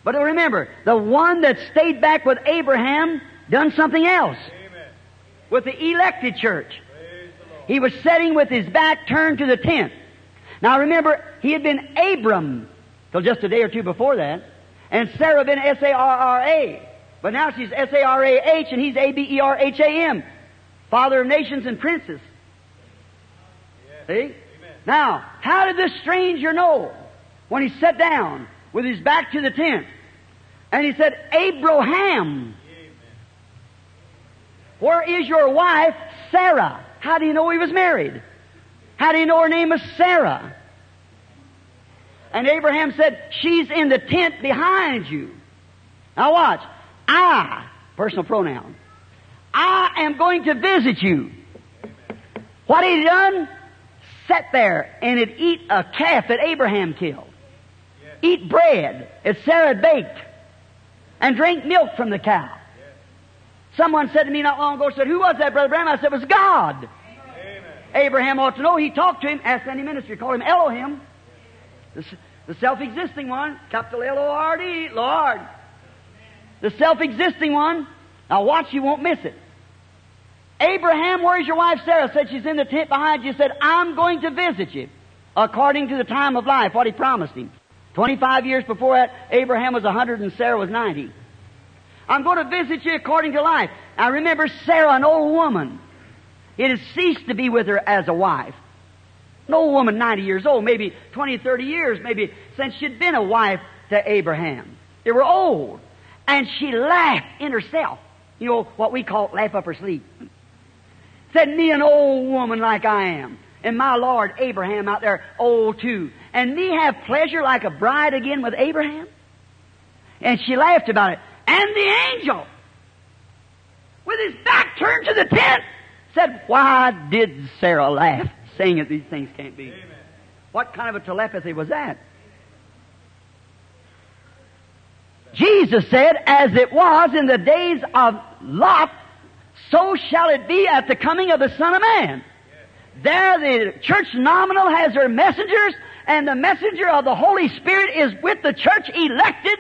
But remember, the one that stayed back with Abraham done something else. Amen. With the elected church. He was sitting with his back turned to the tent. Now remember, he had been Abram till just a day or two before that, and Sarah been S-A-R-R-A. But now she's S-A-R-A-H and he's A-B-E-R-H-A-M. Father of nations and princes. See? Amen. Now, how did this stranger know when he sat down with his back to the tent? And he said, Abraham, Amen. where is your wife, Sarah? How do you know he was married? How do you know her name was Sarah? And Abraham said, She's in the tent behind you. Now watch. I, personal pronoun, I am going to visit you. What he done? Sat there and it eat a calf that Abraham killed. Yes. Eat bread that Sarah baked. And drink milk from the cow. Someone said to me not long ago, said, Who was that, Brother Branham? I said, It was God. Amen. Abraham ought to know. He talked to him, asked any ministry, called him Elohim. The, the self-existing one, capital L-O-R-D, Lord. The self-existing one. Now watch, you won't miss it. Abraham, where's your wife Sarah? Said she's in the tent behind you. Said, I'm going to visit you. According to the time of life, what he promised him. 25 years before that, Abraham was 100 and Sarah was 90. I'm going to visit you according to life. I remember Sarah, an old woman. It has ceased to be with her as a wife. An old woman, 90 years old, maybe 20, 30 years, maybe since she'd been a wife to Abraham. They were old. And she laughed in herself. You know, what we call laugh up her sleeve. Said, me an old woman like I am. And my Lord Abraham out there, old too. And me have pleasure like a bride again with Abraham? And she laughed about it. And the angel, with his back turned to the tent, said, Why did Sarah laugh, saying that these things can't be? Amen. What kind of a telepathy was that? Jesus said, As it was in the days of Lot, so shall it be at the coming of the Son of Man. There the church nominal has her messengers, and the messenger of the Holy Spirit is with the church elected,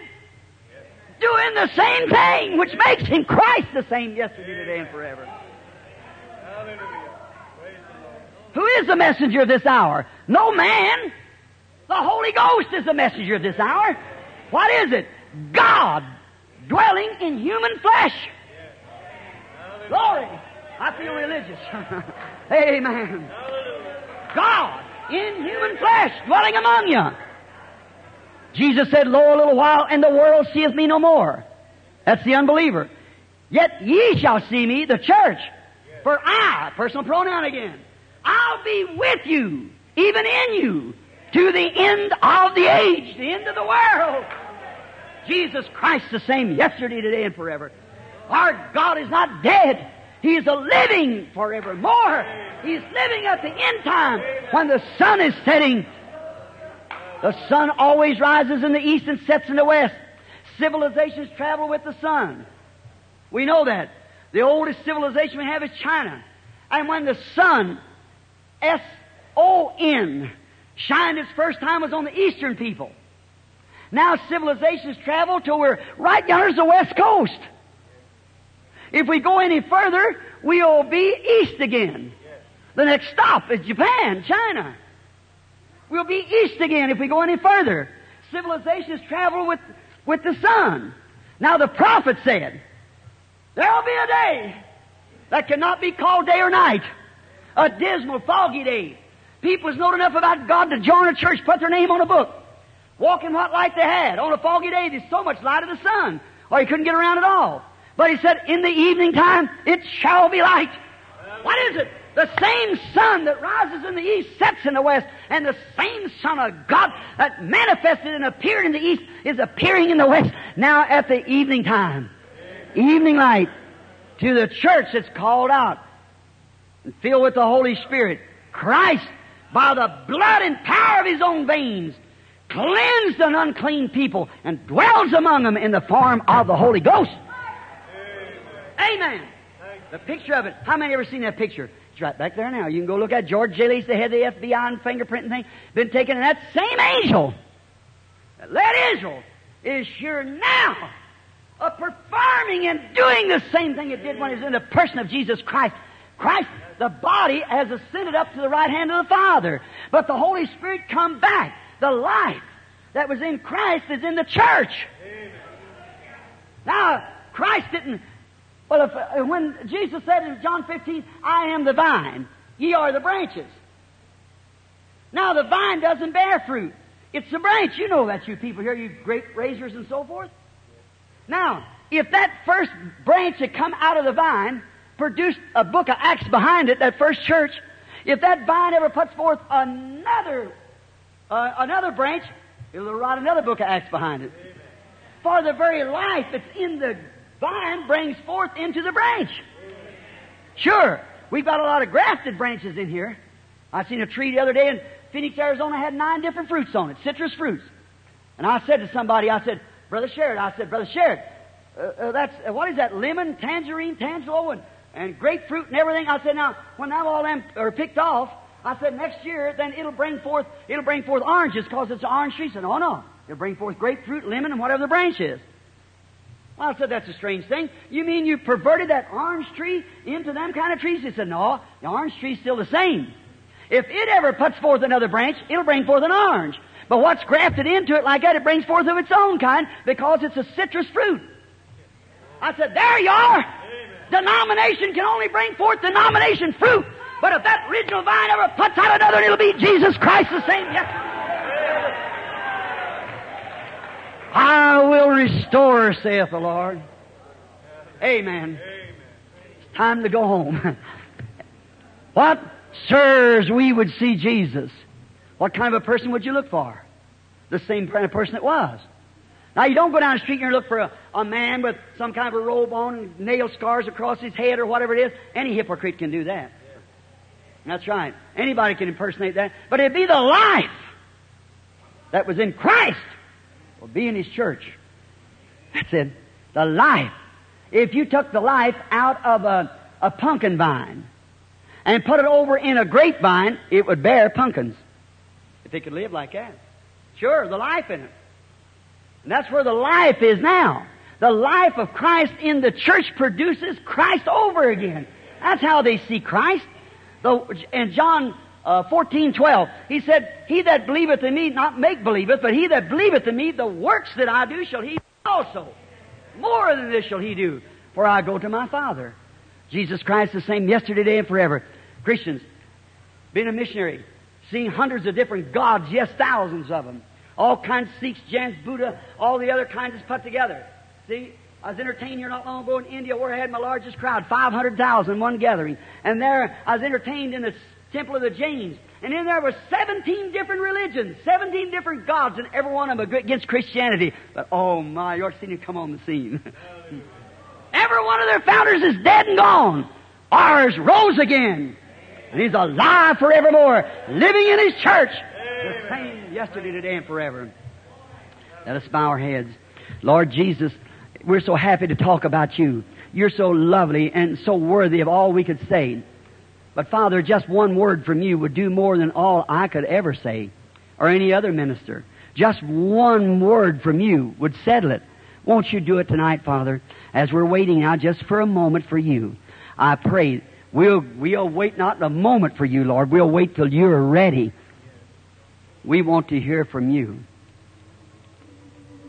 doing the same thing, which makes him Christ the same yesterday, today, and forever. Who is the messenger of this hour? No man. The Holy Ghost is the messenger of this hour. What is it? God dwelling in human flesh. Glory. I feel religious. Amen. God in human flesh dwelling among you. Jesus said, Lo, a little while, and the world seeth me no more. That's the unbeliever. Yet ye shall see me, the church. For I, personal pronoun again, I'll be with you, even in you, to the end of the age, the end of the world. Jesus Christ the same yesterday, today, and forever. Our God is not dead. He is a living forevermore. He's living at the end time when the sun is setting. The sun always rises in the east and sets in the west. Civilizations travel with the sun. We know that. The oldest civilization we have is China. And when the sun, S-O-N, shined its first time was on the eastern people. Now civilizations travel till we're right yonder's the west coast. If we go any further, we'll be east again. The next stop is Japan, China. We'll be east again if we go any further. Civilizations travel with, with the sun. Now the prophet said, there'll be a day that cannot be called day or night. A dismal, foggy day. People People's known enough about God to join a church, put their name on a book. Walk in what light they had. On a foggy day, there's so much light of the sun, or you couldn't get around at all. But he said, in the evening time, it shall be light. What is it? The same sun that rises in the east sets in the west, and the same Son of God that manifested and appeared in the east is appearing in the west now at the evening time. Evening light to the church that's called out and filled with the Holy Spirit. Christ, by the blood and power of His own veins, cleansed an unclean people and dwells among them in the form of the Holy Ghost. Amen. The picture of it. How many ever seen that picture? It's right back there now. You can go look at George J. Lacy, the head of the FBI and fingerprinting thing. Been taken, and that same angel that led Israel is here now, of performing and doing the same thing it did when it was in the person of Jesus Christ. Christ, the body, has ascended up to the right hand of the Father. But the Holy Spirit come back. The life that was in Christ is in the church. Now, Christ didn't. Well, if, uh, when Jesus said in John 15, I am the vine, ye are the branches. Now, the vine doesn't bear fruit. It's the branch. You know that, you people here, you grape raisers and so forth. Now, if that first branch that come out of the vine produced a book of Acts behind it, that first church, if that vine ever puts forth another uh, another branch, it'll write another book of Acts behind it. For the very life that's in the vine brings forth into the branch. Sure, we've got a lot of grafted branches in here. I seen a tree the other day in Phoenix, Arizona, had nine different fruits on it, citrus fruits. And I said to somebody, I said, Brother Sharritt, I said, Brother Sharritt, uh, uh, that's, uh, what is that, lemon, tangerine, tangelo, and, and grapefruit and everything? I said, now, when that all them are picked off, I said, next year, then it'll bring forth, it'll bring forth oranges because it's an orange tree. He said, oh no, it'll bring forth grapefruit, lemon, and whatever the branch is. Well, I said, that's a strange thing. You mean you perverted that orange tree into them kind of trees? He said, no, the orange tree's still the same. If it ever puts forth another branch, it'll bring forth an orange. But what's grafted into it like that, it brings forth of its own kind because it's a citrus fruit. I said, there you are. Amen. Denomination can only bring forth denomination fruit. But if that original vine ever puts out another, it'll be Jesus Christ the same. Yes. I will restore, saith the Lord. Amen. It's time to go home. what? Sirs, we would see Jesus. What kind of a person would you look for? The same kind of person it was. Now you don't go down the street and look for a, a man with some kind of a robe on nail scars across his head or whatever it is. Any hypocrite can do that. That's right. Anybody can impersonate that. But it'd be the life that was in Christ be in His church. That's it. The life. If you took the life out of a, a pumpkin vine and put it over in a grapevine, it would bear pumpkins. If it could live like that. Sure, the life in it. And that's where the life is now. The life of Christ in the church produces Christ over again. That's how they see Christ. The, in John uh, 14, 12, he said, He that believeth in me, not make believeth, but he that believeth in me, the works that I do shall he also. More than this shall he do, for I go to my Father. Jesus Christ the same yesterday, today, and forever. Christians, being a missionary, seeing hundreds of different gods, yes, thousands of them. All kinds Sikhs, Jains, Buddha, all the other kinds is put together. See, I was entertained here not long ago in India where I had my largest crowd, 500,000, one gathering. And there I was entertained in the temple of the Jains. And in there were 17 different religions, 17 different gods, and every one of them against Christianity. But oh my, you ought to see him come on the scene. every one of their founders is dead and gone. Ours rose again. And he's alive forevermore, living in his church. The same yesterday, today, and forever. Let us bow our heads. Lord Jesus, we're so happy to talk about you. You're so lovely and so worthy of all we could say. But Father, just one word from you would do more than all I could ever say or any other minister. Just one word from you would settle it. Won't you do it tonight, Father, as we're waiting now just for a moment for you? I pray We'll, we'll wait not a moment for you, Lord. We'll wait till you're ready. We want to hear from you.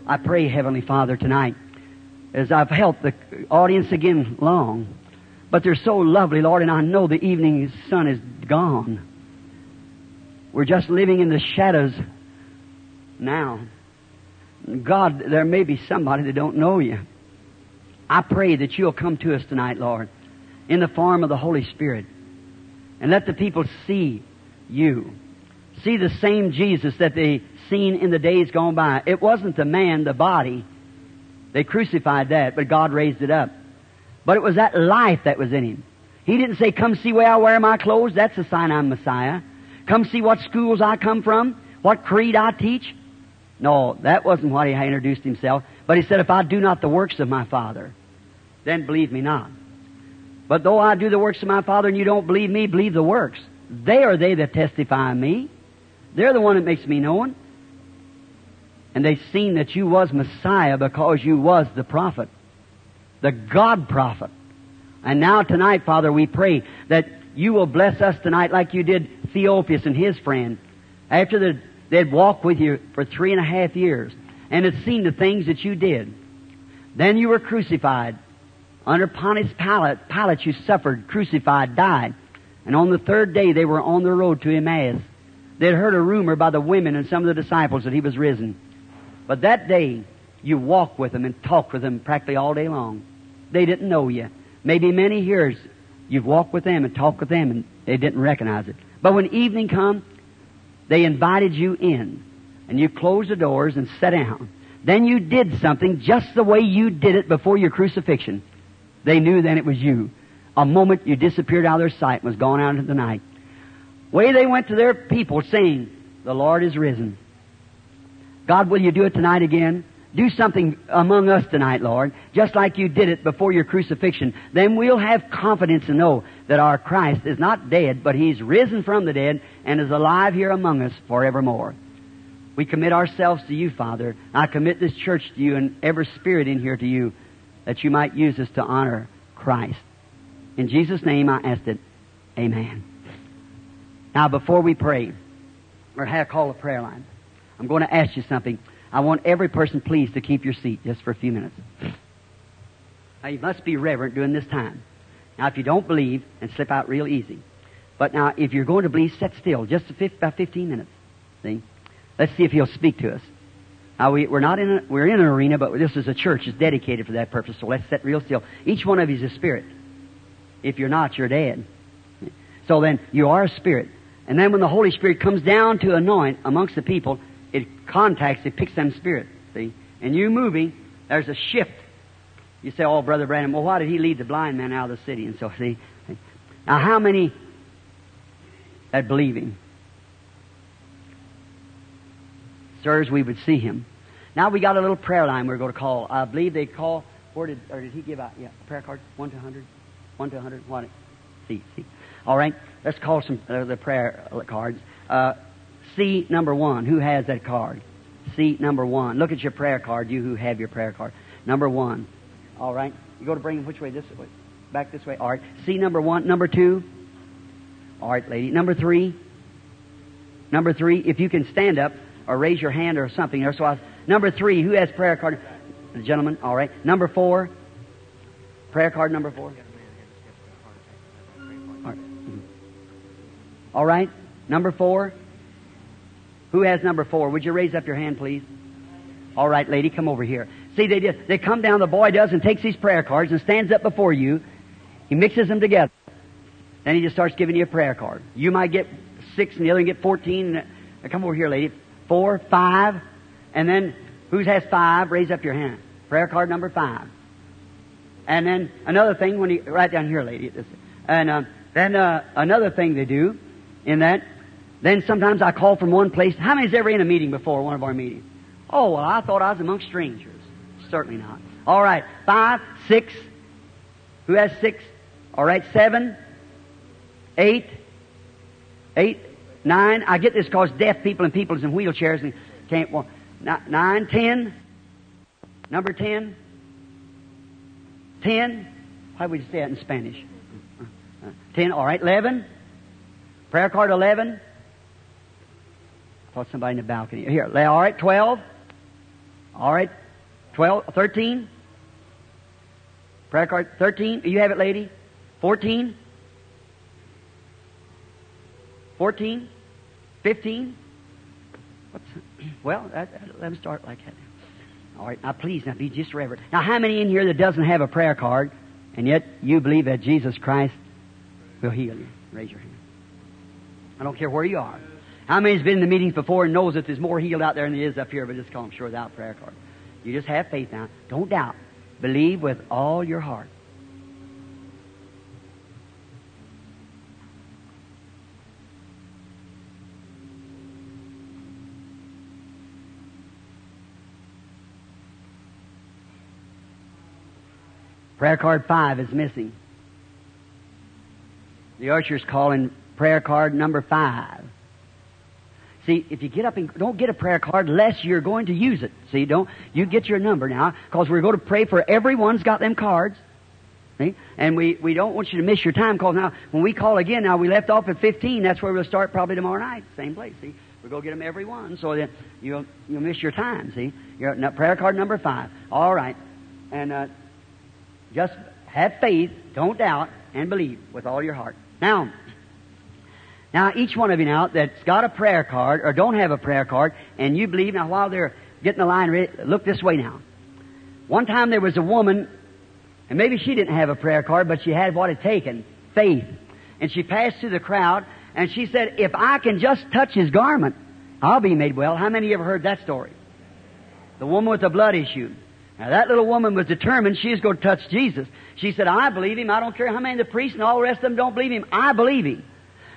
I pray, Heavenly Father, tonight, as I've helped the audience again long, but they're so lovely, Lord, and I know the evening sun is gone. We're just living in the shadows now. God, there may be somebody that don't know you. I pray that you'll come to us tonight, Lord in the form of the Holy Spirit. And let the people see you. See the same Jesus that they seen in the days gone by. It wasn't the man, the body. They crucified that, but God raised it up. But it was that life that was in him. He didn't say, come see where I wear my clothes. That's a sign I'm Messiah. Come see what schools I come from, what creed I teach. No, that wasn't what he introduced himself. But he said, if I do not the works of my Father, then believe me not. But though I do the works of my Father and you don't believe me, believe the works. They are they that testify of me. They're the one that makes me known. And they seen that you was Messiah because you was the prophet. The God prophet. And now tonight, Father, we pray that you will bless us tonight like you did Theophilus and his friend. After the, they'd walked with you for three and a half years and had seen the things that you did. Then you were crucified. Under Pontius Pilate, Pilate you suffered, crucified, died. And on the third day they were on the road to Emmaus. They'd heard a rumor by the women and some of the disciples that he was risen. But that day, you walked with them and talked with them practically all day long. They didn't know you. Maybe many years you've walked with them and talked with them and they didn't recognize it. But when evening come, they invited you in and you closed the doors and sat down. Then you did something just the way you did it before your crucifixion. They knew then it was you. A moment you disappeared out of their sight and was gone out into the night. Way they went to their people saying, the Lord is risen. God, will you do it tonight again? Do something among us tonight, Lord, just like you did it before your crucifixion. Then we'll have confidence to know that our Christ is not dead, but He's risen from the dead and is alive here among us forevermore. We commit ourselves to you, Father. I commit this church to you and every spirit in here to you that you might use us to honor Christ. In Jesus' name I ask it. Amen. Now, before we pray, or have a call a prayer line, I'm going to ask you something. I want every person, please, to keep your seat just for a few minutes. Now, you must be reverent during this time. Now, if you don't believe, and slip out real easy. But now, if you're going to believe, sit still, just about 15 minutes. See? Let's see if he'll speak to us. Now, we, are not in a, we're in an arena, but this is a church. It's dedicated for that purpose, so let's sit real still. Each one of you is a spirit. If you're not, you're dead. So then, you are a spirit. And then when the Holy Spirit comes down to anoint amongst the people, it contacts, it picks them spirit. See? And you moving, there's a shift. You say, oh, Brother Branham, well, why did he lead the blind man out of the city? And so, see. Now, how many that believe him? Sirs, we would see him. Now we got a little prayer line we're going to call. I believe they call, where did, or did he give out? Yeah, prayer card? 1 to 100? 1 to 100? What? See, see. All right, let's call some uh, the prayer cards. Uh, C number one. Who has that card? Seat number one. Look at your prayer card. You who have your prayer card. Number one. All right. You go to bring them which way? This way. Back this way. All right. C number one. Number two. All right, lady. Number three. Number three. If you can stand up or raise your hand or something. There. So I, number three. Who has prayer card? The gentleman. All right. Number four. Prayer card number four. All right. All right. Number four. Who has number four? Would you raise up your hand, please? All right, lady, come over here. See, they just, they come down, the boy does, and takes these prayer cards and stands up before you. He mixes them together. Then he just starts giving you a prayer card. You might get six, and the other can get 14. Come over here, lady. Four, five, and then who has five? Raise up your hand. Prayer card number five. And then another thing when you, right down here, lady. And uh, then uh, another thing they do in that then sometimes I call from one place. How many's ever in a meeting before, one of our meetings? Oh, well, I thought I was among strangers. Certainly not. All right. Five, six. Who has six? All right. Seven, eight, eight, nine. I get this because deaf people and people in wheelchairs and can't walk. Nine, ten. Number ten. Ten. How would you say that in Spanish? Uh, uh, ten. All right. Eleven. Prayer card eleven. Thought somebody in the balcony. Here, all right, 12. All right, 12, 13. Prayer card, 13. You have it, lady? 14. 14. 15. What's, well, that, that, let me start like that. All right, now please, now be just reverent. Now, how many in here that doesn't have a prayer card, and yet you believe that Jesus Christ will heal you? Raise your hand. I don't care where you are. How many's been in the meetings before and knows that there's more healed out there than there is up here, but just come sure without prayer card. You just have faith now. Don't doubt. Believe with all your heart. Prayer card five is missing. The usher's calling prayer card number five. See, if you get up and don't get a prayer card unless you're going to use it. See, don't you get your number now because we're going to pray for everyone's got them cards. See? And we, we don't want you to miss your time because now when we call again, now we left off at 15, that's where we'll start probably tomorrow night, same place, see? We'll go get them every one so that you'll, you'll miss your time, see? You're at prayer card number five. All right. And uh, just have faith, don't doubt, and believe with all your heart. Now, now each one of you now that's got a prayer card or don't have a prayer card and you believe, now while they're getting the line ready, look this way now. One time there was a woman and maybe she didn't have a prayer card, but she had what it taken faith. And she passed through the crowd, and she said, If I can just touch his garment, I'll be made well. How many of you ever heard that story? The woman with the blood issue. Now, that little woman was determined she was going to touch Jesus. She said, I believe him. I don't care how many of the priests and all the rest of them don't believe him. I believe him.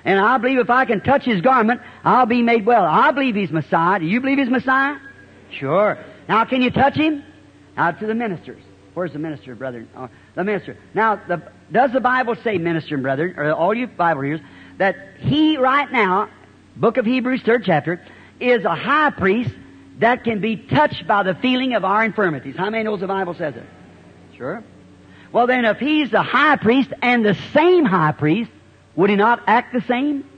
And I believe if I can touch his garment, I'll be made well. I believe he's Messiah. Do you believe he's Messiah? Sure. Now, can you touch him? Out to the ministers. Where's the minister, brother? Oh, the minister. Now, the, does the Bible say, minister and brother, or all you Bible readers, that he right now, book of Hebrews, third chapter, is a high priest that can be touched by the feeling of our infirmities. How many knows the Bible says it? Sure. Well then, if he's the high priest and the same high priest, would he not act the same?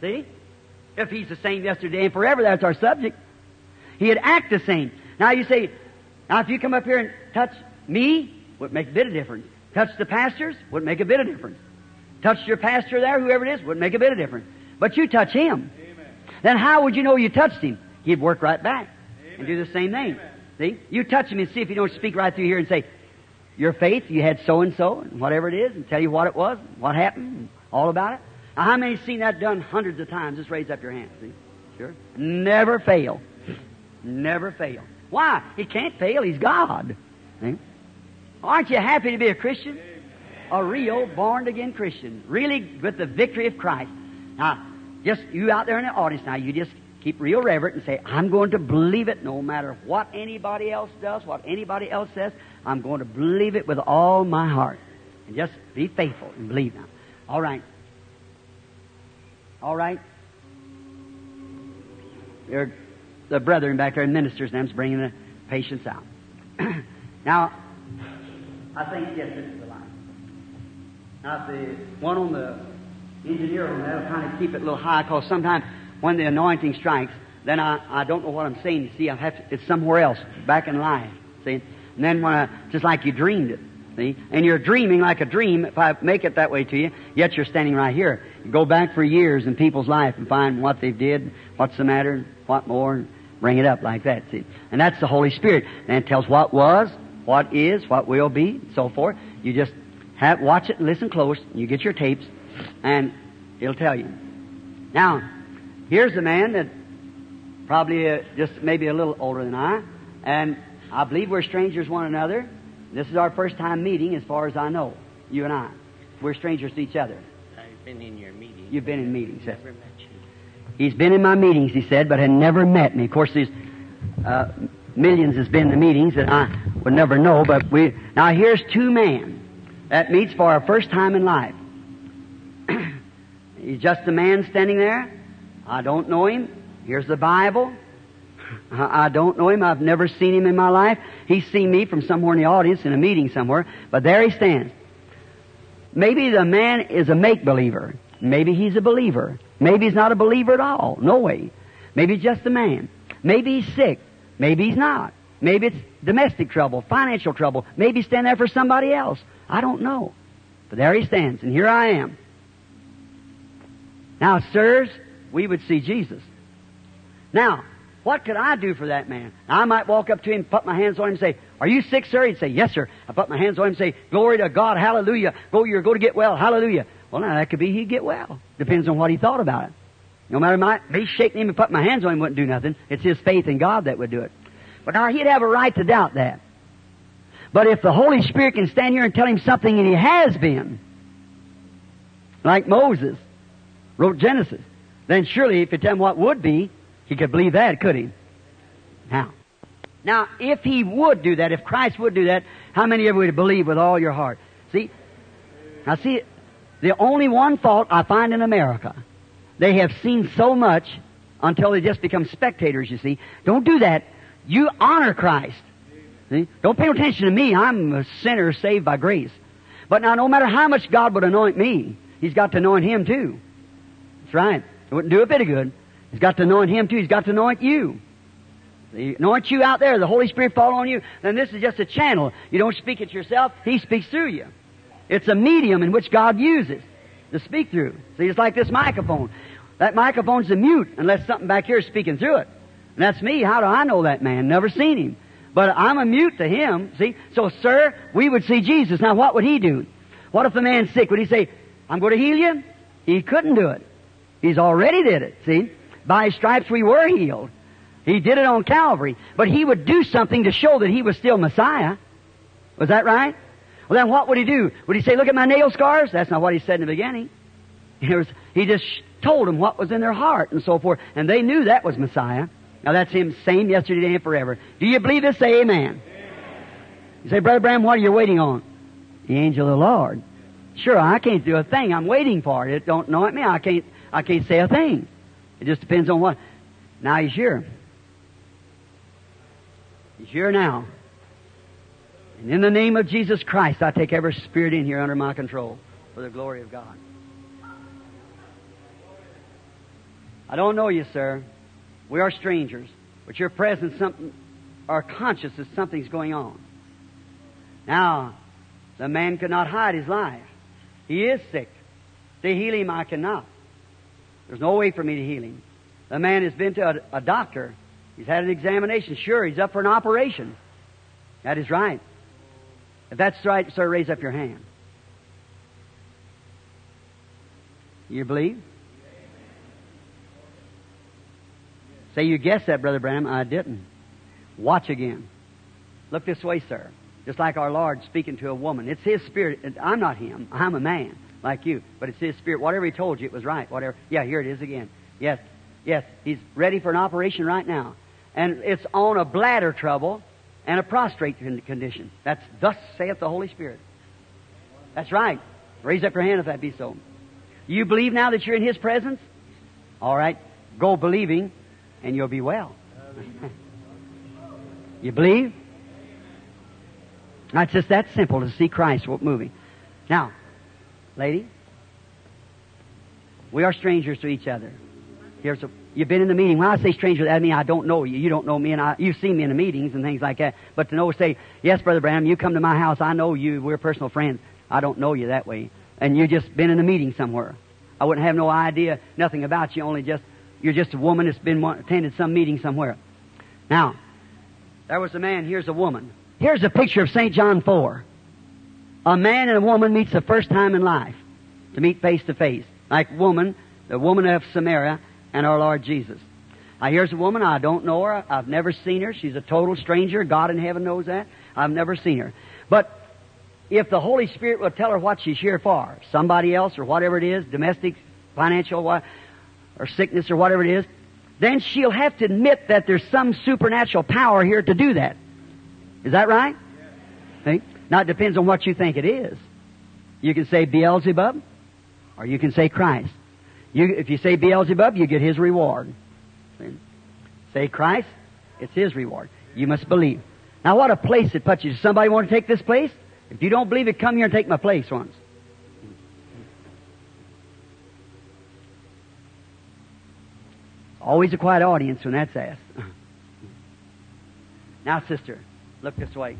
See? If he's the same yesterday and forever, that's our subject. He'd act the same. Now you say, now if you come up here and touch me, would make a bit of difference. Touch the pastors, would make a bit of difference. Touch your pastor there, whoever it is, would make a bit of difference. But you touch him. Amen. Then how would you know you touched him? He'd work right back and do the same thing. Amen. See? You touch him and see if you don't speak right through here and say, your faith, you had so and so, and whatever it is, and tell you what it was, what happened, all about it. Now, how many seen that done hundreds of times? Just raise up your hand. See? Sure. Never fail. Never fail. Why? He can't fail. He's God. See? Aren't you happy to be a Christian? A real born again Christian. Really with the victory of Christ. Now, just you out there in the audience now, you just keep real reverent and say, I'm going to believe it no matter what anybody else does, what anybody else says. I'm going to believe it with all my heart. And just be faithful and believe now. All right. All right. Your, the brethren back there, ministers, them's bringing the patients out. now, I think, yes, this is the line. Now, the one on the engineer on that'll kind of keep it a little high because sometimes when the anointing strikes, then I, I don't know what I'm saying. You see, I have to, it's somewhere else, back in life. See? And then when I, just like you dreamed it. See? And you're dreaming like a dream if I make it that way to you, yet you're standing right here. You go back for years in people's life and find what they did, what's the matter, what more, and bring it up like that. See? And that's the Holy Spirit. And it tells what was, what is, what will be, and so forth. You just have, watch it and listen close. And You get your tapes, and it'll tell you. Now, here's a man that probably uh, just maybe a little older than I, and I believe we're strangers one another. This is our first time meeting, as far as I know. You and I, we're strangers to each other. I've been in your meetings. You've been in meetings. yes. Never met you. He's been in my meetings, he said, but had never met me. Of course, there's uh, millions has been in the meetings that I would never know. But we now here's two men that meets for our first time in life. He's just a man standing there. I don't know him. Here's the Bible. I don't know him. I've never seen him in my life. He's seen me from somewhere in the audience in a meeting somewhere. But there he stands. Maybe the man is a make believer. Maybe he's a believer. Maybe he's not a believer at all. No way. Maybe he's just a man. Maybe he's sick. Maybe he's not. Maybe it's domestic trouble, financial trouble. Maybe he's standing there for somebody else. I don't know. But there he stands, and here I am. Now, sirs, we would see Jesus. Now, what could I do for that man? I might walk up to him, put my hands on him, and say, "Are you sick, sir?" He'd say, "Yes, sir." I put my hands on him, and say, "Glory to God, Hallelujah! Go, you're going to get well, Hallelujah." Well, now that could be he'd get well. Depends on what he thought about it. No matter my me shaking him and putting my hands on him wouldn't do nothing. It's his faith in God that would do it. But now he'd have a right to doubt that. But if the Holy Spirit can stand here and tell him something and he has been, like Moses wrote Genesis, then surely if you tell him what would be, he could believe that, could he? Now, now if he would do that, if Christ would do that, how many of you would believe with all your heart? See, now see, the only one fault I find in America, they have seen so much until they just become spectators, you see. Don't do that. You honor Christ. See? Don't pay attention to me. I'm a sinner saved by grace. But now, no matter how much God would anoint me, He's got to anoint Him too. That's right. It wouldn't do a bit of good. He's got to anoint Him too. He's got to anoint you. He you out there. The Holy Spirit fall on you. Then this is just a channel. You don't speak it yourself. He speaks through you. It's a medium in which God uses to speak through. See, it's like this microphone. That microphone's a mute unless something back here is speaking through it. And that's me. How do I know that man? Never seen him. But I'm a mute to him. See? So, sir, we would see Jesus. Now, what would he do? What if the man's sick? Would he say, I'm going to heal you? He couldn't do it. He's already did it. See? By stripes we were healed. He did it on Calvary. But he would do something to show that he was still Messiah. Was that right? Well, then what would he do? Would he say, look at my nail scars? That's not what he said in the beginning. Was, he just told them what was in their heart and so forth. And they knew that was Messiah. Now that's him same yesterday, today, and forever. Do you believe this? Say amen. amen. You say, Brother Branham, what are you waiting on? The angel of the Lord. Sure, I can't do a thing. I'm waiting for it. It don't know at me. I can't, I can't say a thing. It just depends on what. Now he's here. He's here now. And in the name of Jesus Christ, I take every spirit in here under my control for the glory of God. I don't know you, sir. We are strangers, but your presence, something, are conscious that something's going on. Now, the man could not hide his life. He is sick. To heal him, I cannot. There's no way for me to heal him. The man has been to a, a doctor. He's had an examination. Sure, he's up for an operation. That is right. If that's right, sir, raise up your hand. You believe? Say you guessed that, Brother Branham. I didn't. Watch again. Look this way, sir. Just like our Lord speaking to a woman. It's His Spirit. I'm not Him. I'm a man like you. But it's His Spirit. Whatever He told you, it was right. Whatever. Yeah, here it is again. Yes. Yes. He's ready for an operation right now. And it's on a bladder trouble and a prostrate condition. That's thus saith the Holy Spirit. That's right. Raise up your hand if that be so. You believe now that you're in His presence? All right. Go believing and you'll be well. you believe? It's just that simple to see Christ moving. Now, lady, we are strangers to each other. Here's a, you've been in the meeting. When I say stranger, that means I don't know you. You don't know me, and I, you've seen me in the meetings and things like that. But to know, say, yes, Brother Branham, you come to my house. I know you. We're personal friends. I don't know you that way. And you just been in a meeting somewhere. I wouldn't have no idea, nothing about you, only just you're just a woman that's been attended some meeting somewhere. Now, there was a man, here's a woman. Here's a picture of St. John 4. A man and a woman meets the first time in life to meet face to face. Like woman, the woman of Samaria and our Lord Jesus. Now here's a woman, I don't know her, I've never seen her, she's a total stranger, God in heaven knows that. I've never seen her. But if the Holy Spirit will tell her what she's here for, somebody else or whatever it is, domestic, financial, or sickness or whatever it is, then she'll have to admit that there's some supernatural power here to do that. Is that right? See? Now it depends on what you think it is. You can say Beelzebub, or you can say Christ. You, if you say Beelzebub, you get his reward. Say Christ, it's his reward. You must believe. Now what a place it puts you. Does somebody want to take this place? If you don't believe it, come here and take my place once. Always a quiet audience when that's asked. now, sister, look this way.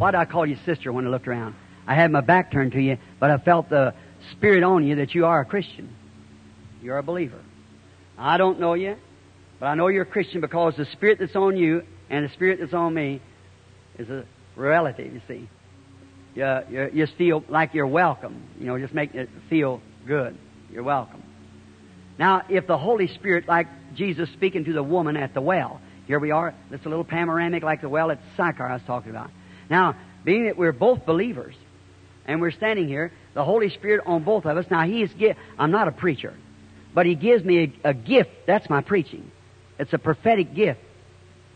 Why did I call you sister when I looked around? I had my back turned to you, but I felt the spirit on you that you are a Christian. You're a believer. I don't know you, but I know you're a Christian because the spirit that's on you and the spirit that's on me is a relative, you see. You, you, you feel like you're welcome. You know, just make it feel good. You're welcome. Now, if the Holy Spirit, like Jesus speaking to the woman at the well, here we are, it's a little panoramic like the well at Sychar I was talking about. Now, being that we're both believers, and we're standing here, the Holy Spirit on both of us, now He is, I'm not a preacher, but He gives me a, a gift, that's my preaching. It's a prophetic gift.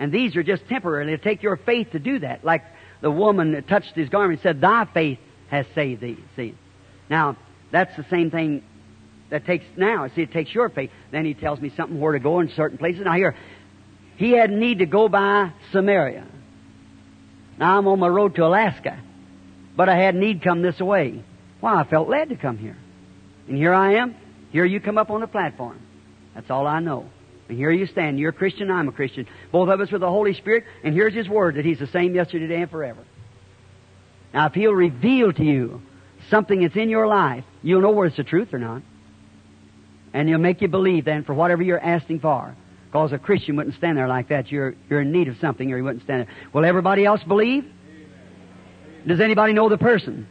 And these are just temporary. It'll take your faith to do that. Like the woman that touched his garment said, Thy faith has saved thee. See? Now, that's the same thing that takes now. See, it takes your faith. Then he tells me something where to go in certain places. Now here, he had need to go by Samaria. Now I'm on my road to Alaska, but I had need come this way. Why, I felt led to come here. And here I am. Here you come up on the platform. That's all I know. And here you stand. You're a Christian, I'm a Christian. Both of us with the Holy Spirit, and here's His Word that He's the same yesterday, today, and forever. Now, if He'll reveal to you something that's in your life, you'll know whether it's the truth or not. And He'll make you believe then for whatever you're asking for. Because a Christian wouldn't stand there like that. You're, you're in need of something or he wouldn't stand there. Will everybody else believe? Does anybody know the person?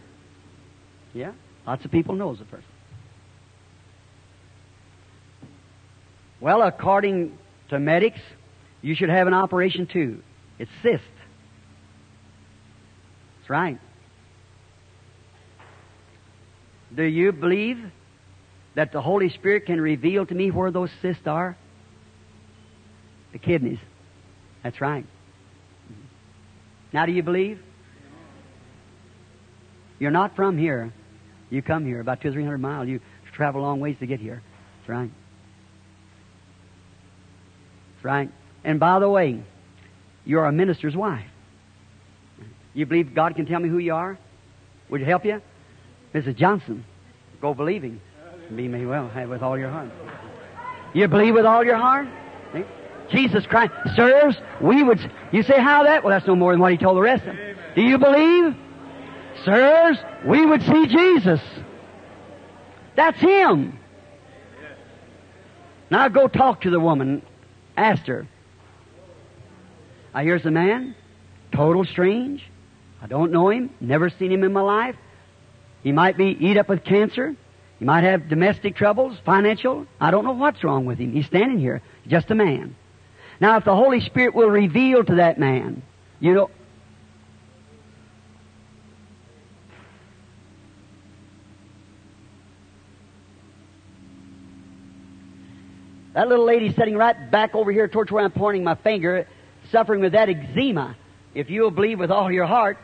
Yeah? Lots of people knows the person. Well, according to medics, you should have an operation too. It's cyst. That's right. Do you believe that the Holy Spirit can reveal to me where those cysts are? The kidneys. That's right. Now, do you believe? You're not from here. You come here about two or three hundred miles. You travel long ways to get here. That's right. That's right. And by the way, you're a minister's wife. You believe God can tell me who you are? Would you help you? Mrs. Johnson, go believing. Be me well with all your heart. You believe with all your heart? See? Jesus Christ. Sirs, we would. You say, how that? Well, that's no more than what he told the rest of them. Do you believe? Sirs, we would see Jesus. That's him. Now go talk to the woman. Ask her. Now here's the man. Total strange. I don't know him. Never seen him in my life. He might be eat up with cancer. He might have domestic troubles, financial. I don't know what's wrong with him. He's standing here, just a man. Now, if the Holy Spirit will reveal to that man, you know, that little lady sitting right back over here towards where I'm pointing my finger, suffering with that eczema. If you'll believe with all your heart,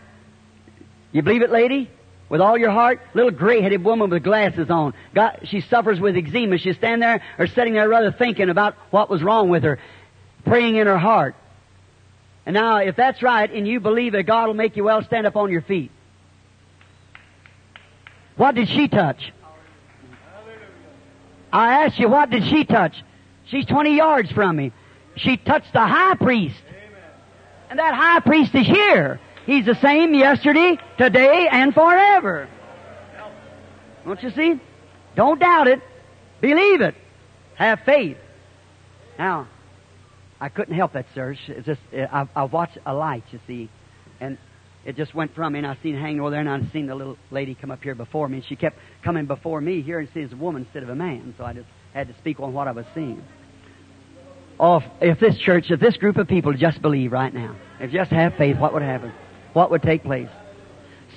you believe it, lady? With all your heart, little gray-headed woman with glasses on. Got, she suffers with eczema. She's standing there or sitting there rather thinking about what was wrong with her praying in her heart. And now, if that's right, and you believe that God will make you well, stand up on your feet. What did she touch? I asked you, what did she touch? She's 20 yards from me. She touched the high priest. And that high priest is here. He's the same yesterday, today, and forever. Don't you see? Don't doubt it. Believe it. Have faith. Now, I couldn't help that, sir. It's just I, I watched a light, you see, and it just went from me, and I seen it hanging over there, and I seen the little lady come up here before me, and she kept coming before me here and seeing a woman instead of a man, so I just had to speak on what I was seeing. Oh, if this church, if this group of people just believe right now, if just have faith, what would happen? What would take place?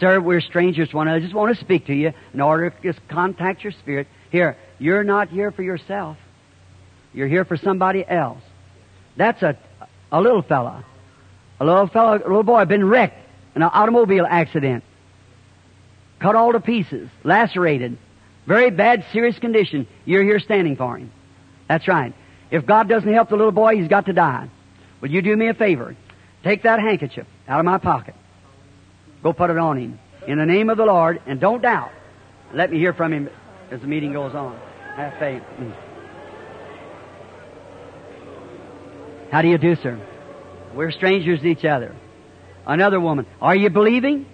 Sir, we're strangers to one another. I just want to speak to you in order to just contact your spirit. Here, you're not here for yourself. You're here for somebody else. That's a, a little fella. A little fella, a little boy, been wrecked in an automobile accident. Cut all to pieces, lacerated. Very bad, serious condition. You're here standing for him. That's right. If God doesn't help the little boy, he's got to die. Will you do me a favor? Take that handkerchief out of my pocket. Go put it on him. In the name of the Lord, and don't doubt. Let me hear from him as the meeting goes on. Have faith. Mm. How do you do, sir? We're strangers to each other. Another woman. Are you believing?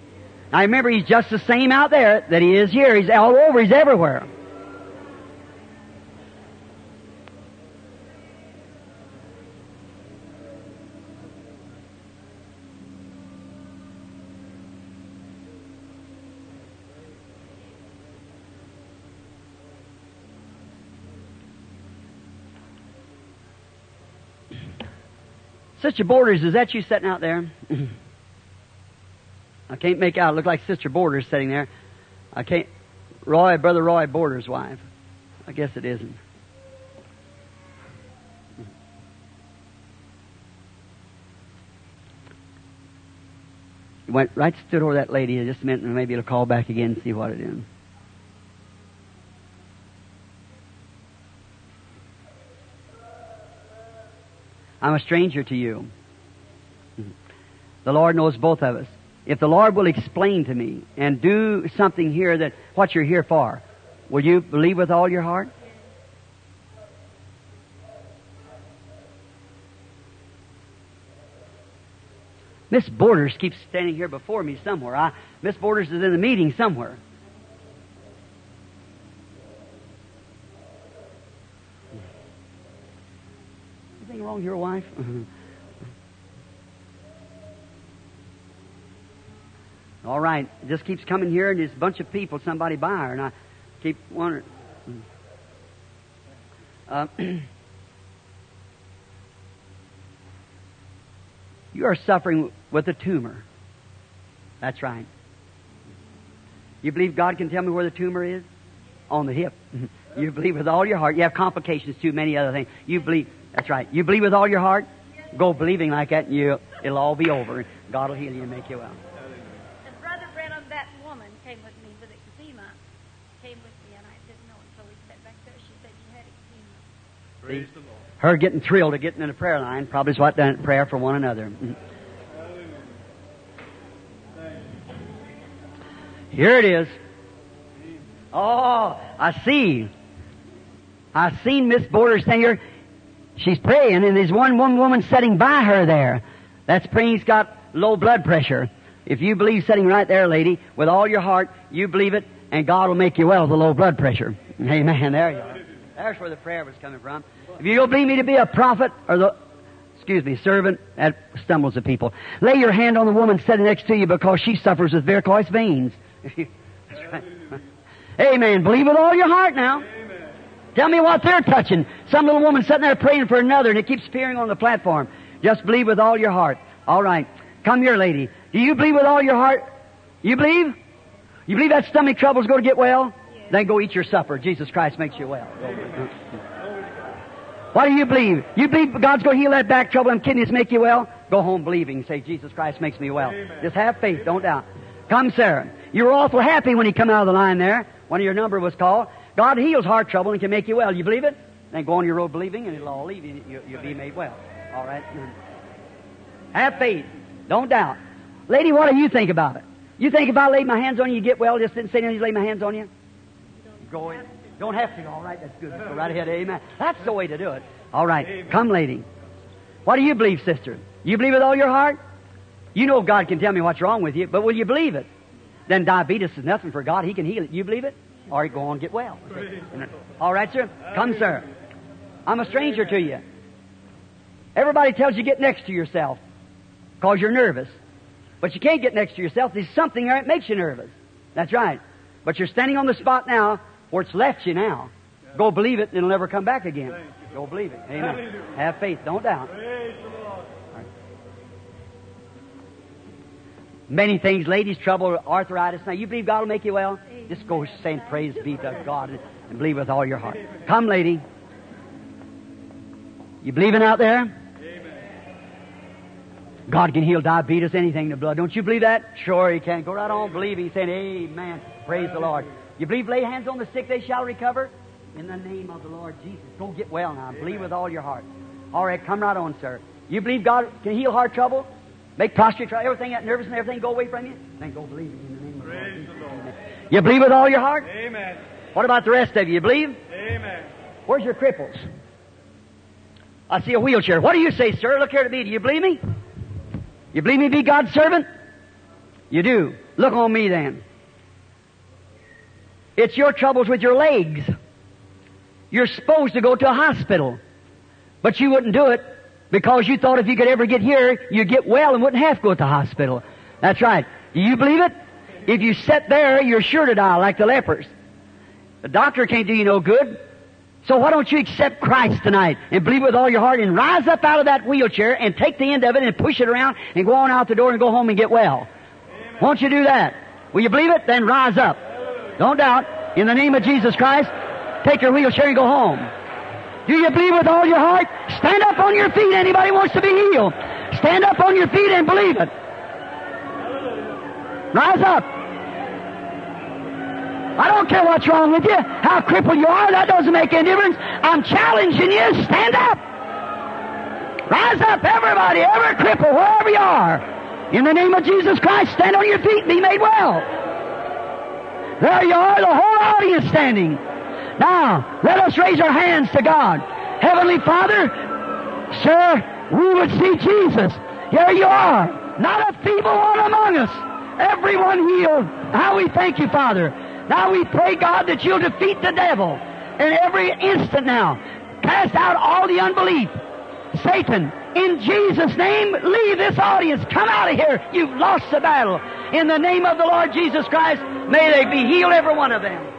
Now remember, he's just the same out there that he is here. He's all over. He's everywhere. Sister Borders, is that you sitting out there? I can't make out. It like Sister Borders sitting there. I can't. Roy, Brother Roy Borders' wife. I guess it isn't. Went right stood over that lady just a minute and maybe he'll call back again and see what it is. I'm a stranger to you. The Lord knows both of us. If the Lord will explain to me and do something here that what you're here for, will you believe with all your heart? Miss Borders keeps standing here before me somewhere. Miss Borders is in the meeting somewhere. Anything wrong with your wife? All right, just keeps coming here, and there's a bunch of people, somebody by her, and I keep wondering. Uh, you are suffering with a tumor. That's right. You believe God can tell me where the tumor is? On the hip. you believe with all your heart. You have complications too, many other things. You believe. That's right. You believe with all your heart. Go believing like that, and you it'll all be over. God will heal you and make you well. And Brother Branham, that woman came with me with eczema. Came with me, and I didn't know until we sat back there. She said you had eczema. Praise the Lord. Her getting thrilled to getting in the prayer line probably is what done prayer for one another. Mhm. Hallelujah. Thank you. Here it is. Oh, I see. I seen Miss Borders standing here. She's praying, and there's one, one woman sitting by her there. That's praying he's got low blood pressure. If you believe sitting right there, lady, with all your heart, you believe it, and God will make you well with the low blood pressure. Amen. There you are. There's where the prayer was coming from. If you don't believe me to be a prophet or the, excuse me, servant, that stumbles the people. Lay your hand on the woman sitting next to you because she suffers with varicose veins. That's right. Amen. Believe with all your heart now. Tell me what they're touching. Some little woman sitting there praying for another, and it keeps appearing on the platform. Just believe with all your heart. All right. Come here, lady. Do you believe with all your heart? You believe? You believe that stomach trouble's going to get well? Then go eat your supper. Jesus Christ makes you well. What do you believe? You believe God's going to heal that back trouble and kidneys make you well? Go home believing. Say, Jesus Christ makes me well. Just have faith. Don't doubt. Come, Sarah. You were awful happy when he come out of the line there, One of your number was called. God heals heart trouble and can make you well. You believe it? Then go on your road believing and it'll all leave you. you you'll be made well. All right? Mm. Have faith. Don't doubt. Lady, what do you think about it? You think if I lay my hands on you, you get well? Just didn't say anything, lay my hands on you? Go in. Don't have to. All right, that's good. Go right ahead. Amen. That's the way to do it. All right. Come, lady. What do you believe, sister? You believe with all your heart? You know God can tell me what's wrong with you, but will you believe it? Then diabetes is nothing for God. He can heal it. You believe it? Or go on and get well. All right, sir. Come, sir. I'm a stranger to you. Everybody tells you get next to yourself because you're nervous. But you can't get next to yourself. There's something there that makes you nervous. That's right. But you're standing on the spot now where it's left you now. Go believe it and it'll never come back again. Go believe it. Amen. Have faith. Don't doubt. Many things, ladies, trouble, arthritis. Now, you believe God will make you well? Just go saying praise be to God and, believe with all your heart. Come, lady. You believing out there? God can heal diabetes, anything in the blood. Don't you believe that? Sure, He can. Go right on believing, saying, Amen. Praise the Lord. You believe lay hands on the sick, they shall recover? In the name of the Lord Jesus. Go get well now. Believe with all your heart. All right, come right on, sir. You believe God can heal heart trouble? Make prostrate trouble, everything, that nervous and everything go away from you? Then go believe in the name of the Lord Jesus. You believe with all your heart? Amen. What about the rest of you? You believe? Amen. Where's your cripples? I see a wheelchair. What do you say, sir? Look here to me. Do you believe me? You believe me to be God's servant? You do. Look on me then. It's your troubles with your legs. You're supposed to go to a hospital, but you wouldn't do it because you thought if you could ever get here, you'd get well and wouldn't have to go to the hospital. That's right. Do you believe it? If you sit there, you're sure to die like the lepers. The doctor can't do you no good. So why don't you accept Christ tonight and believe with all your heart and rise up out of that wheelchair and take the end of it and push it around and go on out the door and go home and get well? Won't you do that? Will you believe it? Then rise up. Don't doubt. In the name of Jesus Christ, take your wheelchair and go home. Do you believe with all your heart? Stand up on your feet. Anybody wants to be healed? Stand up on your feet and believe it. Rise up. I don't care what's wrong with you, how crippled you are, that doesn't make any difference. I'm challenging you, stand up. Rise up, everybody, every cripple, wherever you are. In the name of Jesus Christ, stand on your feet and be made well. There you are, the whole audience standing. Now, let us raise our hands to God. Heavenly Father, sir, we would see Jesus. Here you are, not a feeble one among us. Everyone healed. How we thank you, Father. Now we pray, God, that you'll defeat the devil in every instant now. Cast out all the unbelief. Satan, in Jesus' name, leave this audience. Come out of here. You've lost the battle. In the name of the Lord Jesus Christ, may they be healed, every one of them.